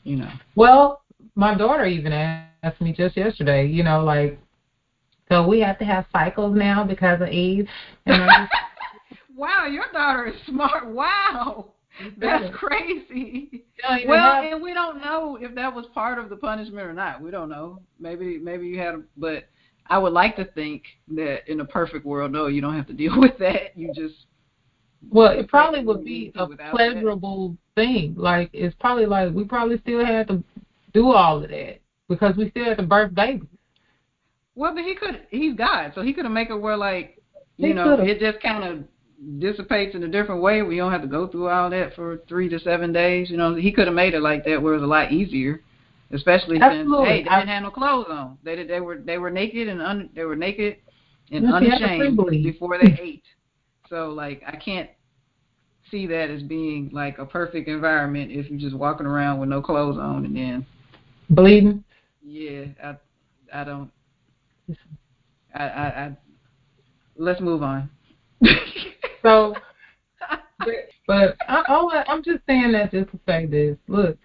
You know. Well, my daughter even asked me just yesterday. You know, like, so we have to have cycles now because of Eve. And just, Wow, your daughter is smart. Wow. That's crazy. Well, have- and we don't know if that was part of the punishment or not. We don't know. Maybe maybe you had a but I would like to think that in a perfect world, no, you don't have to deal with that. You just Well, it probably would be a Without that. pleasurable thing. Like it's probably like we probably still had to do all of that because we still had to birth babies. well, but he could. He's God, so he could have make it where like you He know coulda. it just kind of dissipates in a different way. where you don't have to go through all that for three to seven days. You know, he could have made it like that where it was a lot easier. Especially Absolutely. since hey, they I- didn't have no clothes on. They did, they were they were naked and un, they were naked and Yeah, she had to unashamed before they ate. So like I can't see that as being like a perfect environment if you're just walking around with no clothes on and then Bleeding. yeah, I I don't I I, I let's move on. So, but, but I, all I, I'm just saying that just to say this. Look,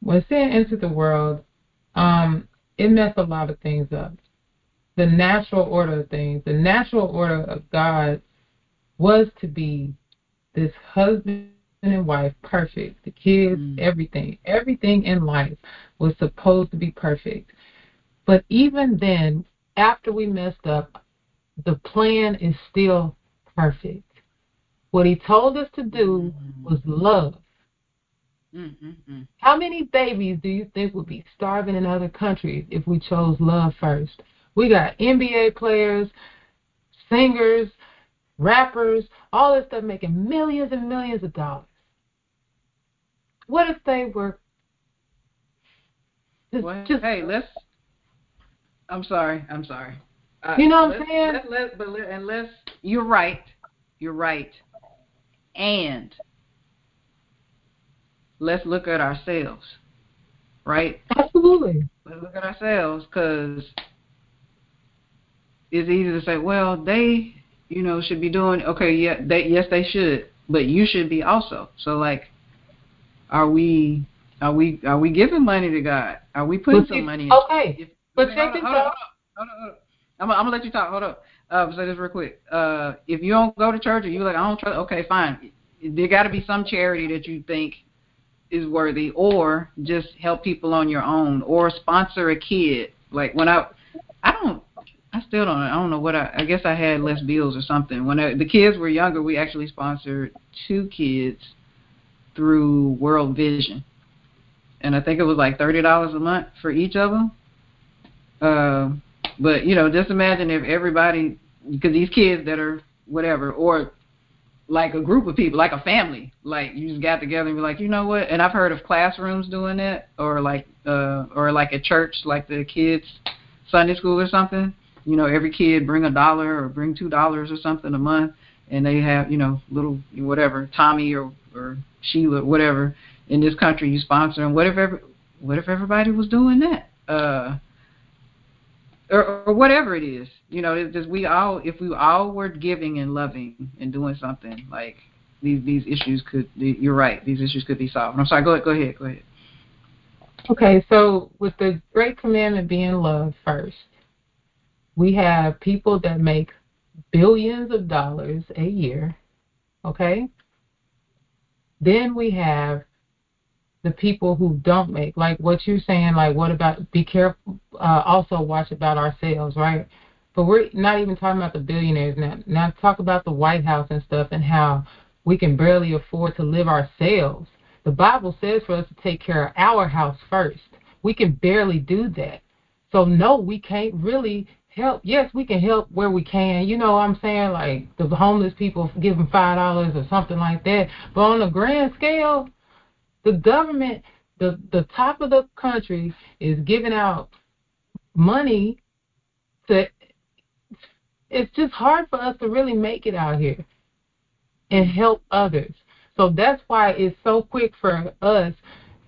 when sin entered the world, um, it messed a lot of things up. The natural order of things, the natural order of God was to be this husband and wife, perfect, the kids, Mm. everything. Everything in life was supposed to be perfect. But even then, after we messed up, the plan is still perfect. What he told us to do was love. Mm, mm, mm. How many babies do you think would be starving in other countries if we chose love first? We got NBA players, singers, rappers, all this stuff making millions and millions of dollars. What if they were just, Well, just hey, let's. I'm sorry. I'm sorry. Uh, You know what I'm let's- saying? Let, let, but let, unless you're right, you're right, and let's look at ourselves, right? absolutely. Let's look at ourselves because it's easy to say, well, they, you know, should be doing okay. Yeah, they yes they should, but you should be also. So like, are we? Are we are we giving money to God? Are we putting But some money in? okay, If, but check this on, hold on, out. hold on, hold on. I'm, I'm gonna let you talk. Hold up. Uh, say this real quick. Uh, if you don't go to church or you like, I don't trust. Okay, fine. There got to be some charity that you think is worthy, or just help people on your own, or sponsor a kid Like when I, I don't, I still don't. I don't know what I. I guess I had less bills or something. When I, the kids were younger, we actually sponsored two kids through World Vision, and I think it was like thirty dollars a month for each of them. Uh, but you know, just imagine if everybody, because these kids that are whatever, or like a group of people, like a family, like you just got together and be like, you know what? And I've heard of classrooms doing that, or like, uh, or like a church, like the kids Sunday school or something. You know, every kid bring a dollar or bring two dollars or something a month, and they have, you know, little whatever Tommy or or Sheila, whatever in this country you sponsor them. What if every, what if everybody was doing that? Uh, or, or whatever it is. You know, it's just we all if we all were giving and loving and doing something like these these issues could you're right these issues could be solved. I'm sorry. Go ahead. Go ahead. Go ahead. Okay, so with the great commandment being love first, we have people that make billions of dollars a year. Okay? Then we have the people who don't make like what you're saying like what about be careful uh, also watch about ourselves right but we're not even talking about the billionaires now now talk about the white house and stuff and how we can barely afford to live ourselves the bible says for us to take care of our house first we can barely do that so no we can't really help yes we can help where we can you know what i'm saying like the homeless people give them five dollars or something like that but on a grand scale the government, the the top of the country is giving out money to. It's just hard for us to really make it out here and help others. So that's why it's so quick for us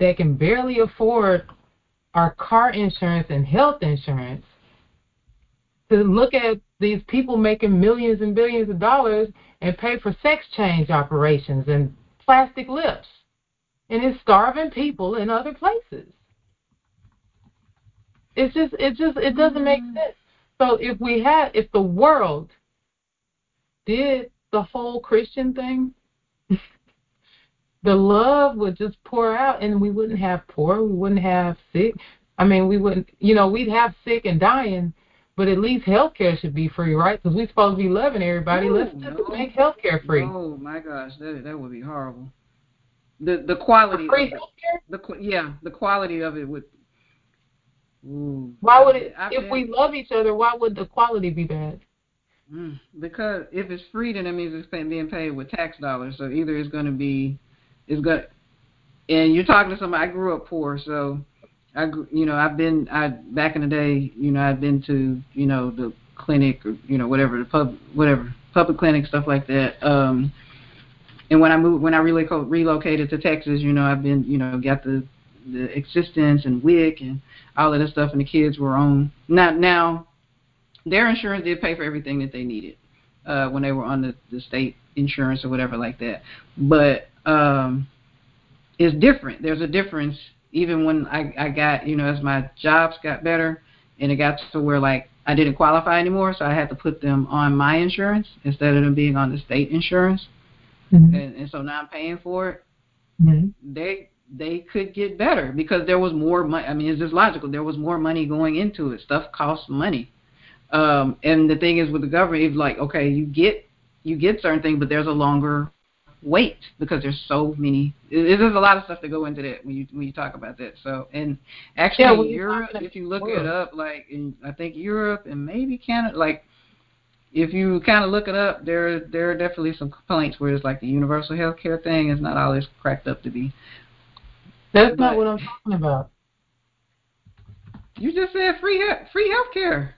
that can barely afford our car insurance and health insurance to look at these people making millions and billions of dollars and pay for sex change operations and plastic lips and it's starving people in other places. It's just it just it doesn't make Mm-hmm. sense. So if we had if the world did the whole Christian thing, the love would just pour out and we wouldn't have poor, we wouldn't have sick. I mean, we wouldn't, you know, we'd have sick and dying, but at least healthcare should be free, right? Because we're supposed to be loving everybody. Let's Ooh, just no. make healthcare free. Oh my gosh, that that would be horrible. The the quality Free it, healthcare? the yeah the quality of it would. Ooh, Why would it? I've If we love each other, why would the quality be bad? Mm, because if it's free, then that means it's being paid with tax dollars. So either it's going to be, it's going, and you're talking to somebody. I grew up poor, so I, you know, I've been, I back in the day, you know, I've been to, you know, the clinic or you know whatever the pub, whatever public clinic stuff like that. Um, and when I moved, when I relocated relocated to Texas, you know, I've been, you know, got the the existence and WIC and all of that stuff, and the kids were on. Not now, their insurance did pay for everything that they needed uh, when they were on the, the state insurance or whatever like that. But um, it's different. There's a difference. Even when I, I got, you know, as my jobs got better, and it got to where like I didn't qualify anymore, so I had to put them on my insurance instead of them being on the state insurance, Mm-hmm. and, and so now I'm paying for it. Mm-hmm. They they could get better because there was more money. I mean, it's just logical. There was more money going into it. Stuff costs money. Um, and the thing is with the government, it's like okay, you get you get certain things, but there's a longer wait because there's so many. it- There's a lot of stuff to go into that when you when you talk about that. So and actually, Yeah, Europe, if you look it up, like in I think Europe and maybe Canada, like if you kind of look it up, there there are definitely some complaints where it's like the universal health care thing is not all it's cracked up to be. That's But- not what I'm talking about. You just said free free health care.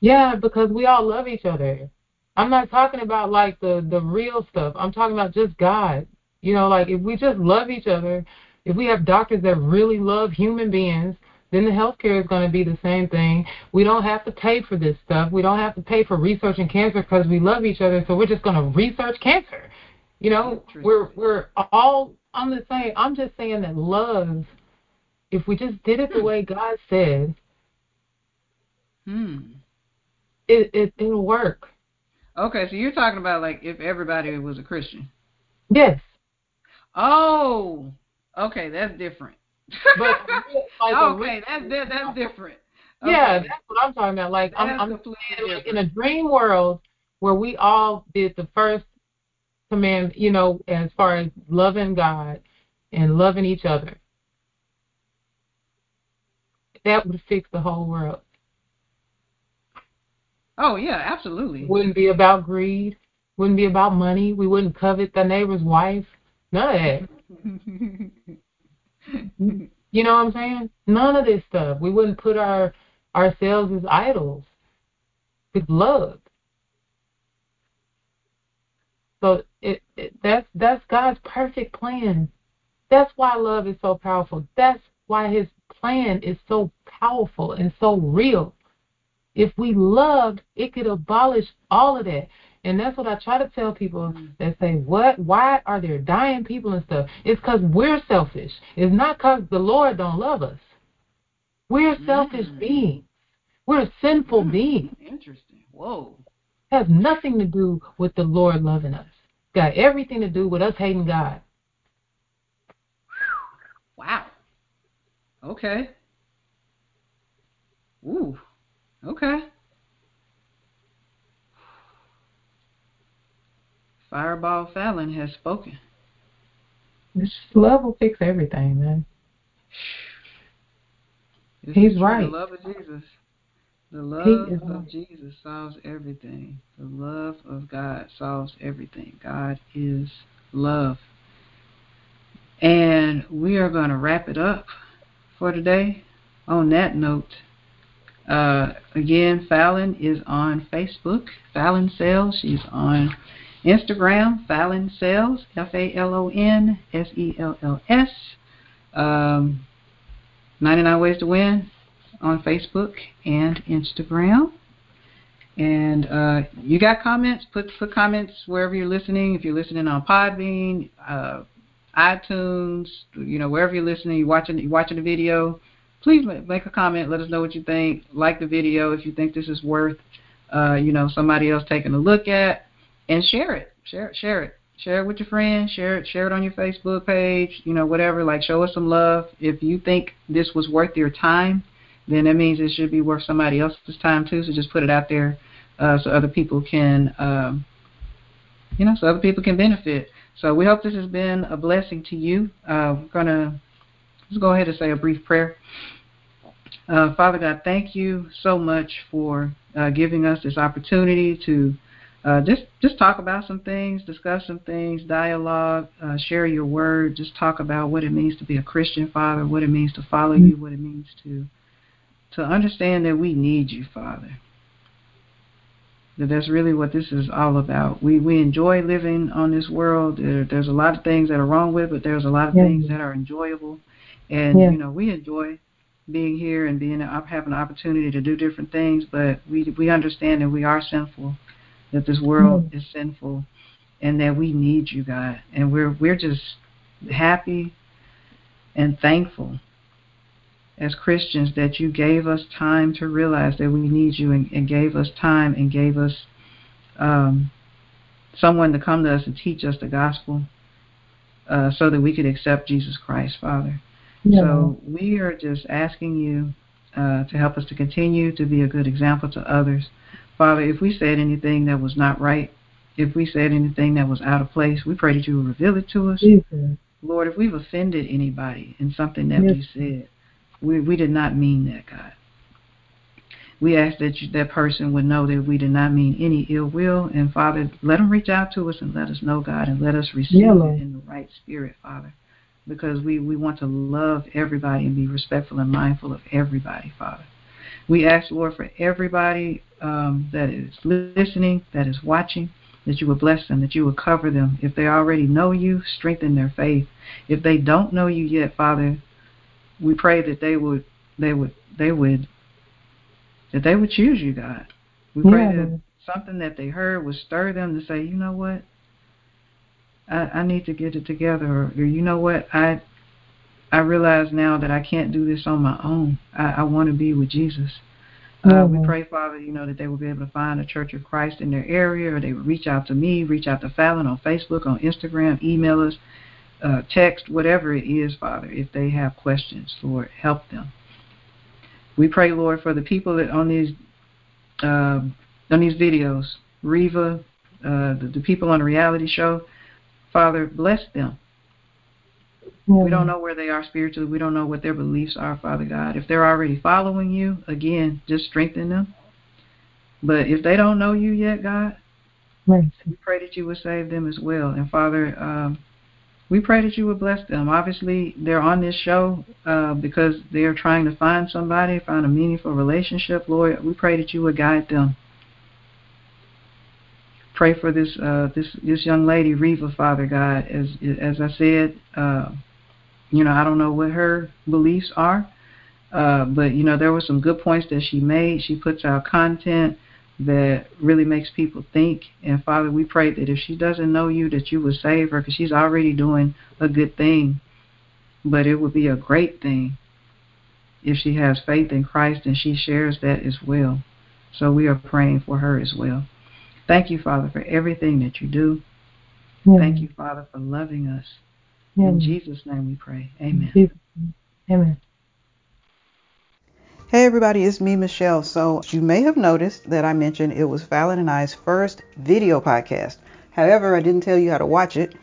Yeah, because we all love each other. I'm not talking about like the the real stuff. I'm talking about just God. You know, like if we just love each other, if we have doctors that really love human beings, then the healthcare is going to be the same thing. We don't have to pay for this stuff. We don't have to pay for research in cancer because we love each other. So we're just going to research cancer. You know, we're we're all on the same. I'm just saying that love. If we just did it the way God said, Hmm. it, it it'll work. Okay, so you're talking about like if everybody was a Christian. Yes. Oh, okay, that's different. But like okay, that's that, that's different. Yeah, that's what I'm talking about. Like I'm, I'm saying, like, in a dream world where we all did the first command, you know, as far as loving God and loving each other, that would fix the whole world. Oh yeah, absolutely. Wouldn't be about greed. Wouldn't be about money. We wouldn't covet the neighbor's wife. None of that. You know what I'm saying? None of this stuff. We wouldn't put our ourselves as idols. With love. So it, it that's that's God's perfect plan. That's why love is so powerful. That's why his plan is so powerful and so real. If we loved, it could abolish all of that. And that's what I try to tell people that say, What? Why are there dying people and stuff? It's because we're selfish. It's not because the Lord don't love us. We're selfish Mm. beings. We're sinful beings. Interesting. Whoa. It has nothing to do with the Lord loving us. Got everything to do with us hating God. Wow. Okay. Ooh. Okay. Fireball Falon has spoken. This love will fix everything, man. This He's right. The love of Jesus. The love of right. Jesus solves everything. The love of God solves everything. God is love. And we are going to wrap it up for today. On that note, uh, again, Falon is on Facebook, Falon Sells. She's on Instagram, Falon Sells, F A L O N S E L L S. Um, 99 Ways to Win on Facebook and Instagram. And uh, you got comments? Put put comments wherever you're listening. If you're listening on Podbean, uh, iTunes, you know wherever you're listening, you're watching you're watching the video. Please make a comment. Let us know what you think. Like the video if you think this is worth, uh, you know, somebody else taking a look at, and share it. Share it. Share it. Share it with your friends. Share it. Share it on your Facebook page. You know, whatever. Like, show us some love. If you think this was worth your time, then that means it should be worth somebody else's time too. So just put it out there uh, so other people can, um, you know, so other people can benefit. So we hope this has been a blessing to you. Uh, we're gonna let's go ahead and say a brief prayer. Uh, Father God, thank you so much for uh, giving us this opportunity to uh, just just talk about some things, discuss some things, dialogue, uh, share your word, just talk about what it means to be a Christian, Father, what it means to follow you, what it means to to understand that we need you, Father. That that's really what this is all about. We we enjoy living on this world. There, there's a lot of things that are wrong with, it, but there's a lot of things that are enjoyable. And Yeah. you know, we enjoy being here and being having an opportunity to do different things. But we we understand that we are sinful, that this world is sinful, and that we need you, God. And we're we're just happy and thankful as Christians that you gave us time to realize that we need you and, and gave us time and gave us um, someone to come to us and teach us the gospel uh, so that we could accept Jesus Christ, Father. So we are just asking you uh, to help us to continue to be a good example to others. Father, if we said anything that was not right, if we said anything that was out of place, we pray that you will reveal it to us. Jesus. Lord, if we've offended anybody in something that Yes. we said, we we did not mean that, God. We ask that you, that person would know that we did not mean any ill will, and Father, let them reach out to us and let us know, God, and let us receive Yeah, it in the right spirit, Father, because we we want to love everybody and be respectful and mindful of everybody, Father. We ask, Lord, for everybody um, that is listening, that is watching, that you would bless them, that you would cover them. If they already know you, strengthen their faith. If they don't know you yet, Father, we pray that they would they would they would that they would choose you, God. We pray Yeah, that something that they heard would stir them to say, you know what, I, I need to get it together, or, or you know what, I I realize now that I can't do this on my own. I, I want to be with Jesus. Uh, we Mhm. pray, Father, you know, that they will be able to find a Church of Christ in their area, or they would reach out to me, reach out to Falon on Facebook, on Instagram, email us, uh, text, whatever it is, Father, if they have questions, Lord, help them. We pray, Lord, for the people that on these uh, on these videos, Rivah, uh, the, the people on the reality show. Father, bless them. We don't know where they are spiritually. We don't know what their beliefs are, Father God. If they're already following you, again, just strengthen them. But if they don't know you yet, God, Right. we pray that you would save them as well. And Father, um, we pray that you would bless them. Obviously, they're on this show uh, because they're trying to find somebody, find a meaningful relationship. Lord, we pray that you would guide them. Pray for this uh, this this young lady, Rivah, Father God. As as I said, uh, you know, I don't know what her beliefs are, uh, but you know, there were some good points that she made. She puts out content that really makes people think. And Father, we pray that if she doesn't know you, that you would save her because she's already doing a good thing. But it would be a great thing if she has faith in Christ and she shares that as well. So we are praying for her as well. Thank you, Father, for everything that you do. Thank you, Father, for loving us. In Jesus' name we pray. Amen. Amen. Hey everybody, it's me, Michelle. So you may have noticed that I mentioned it was Falon and I's first video podcast. However, I didn't tell you how to watch it.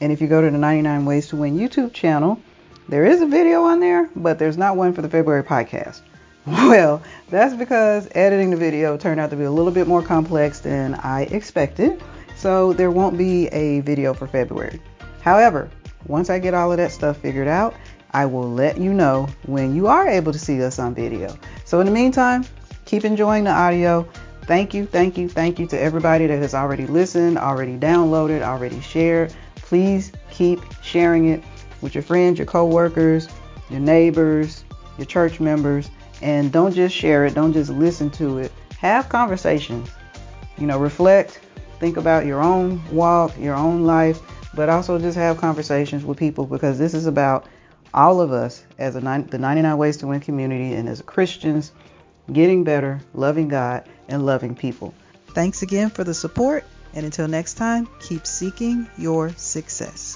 And if you go to the 99 Ways to Win YouTube channel, there is a video on there, but there's not one for the February podcast. Well, that's because editing the video turned out to be a little bit more complex than I expected. So there won't be a video for February. However, once I get all of that stuff figured out, I will let you know when you are able to see us on video. So in the meantime, keep enjoying the audio. Thank you, thank you, thank you to everybody that has already listened, already downloaded, already shared. Please keep sharing it with your friends, your coworkers, your neighbors, your church members, and don't just share it, don't just listen to it. Have conversations. You know, reflect, think about your own walk, your own life, but also just have conversations with people because this is about all of us as a the 99 Ways to Win community and as Christians getting better, loving God, and loving people. Thanks again for the support, and until next time, keep seeking your success.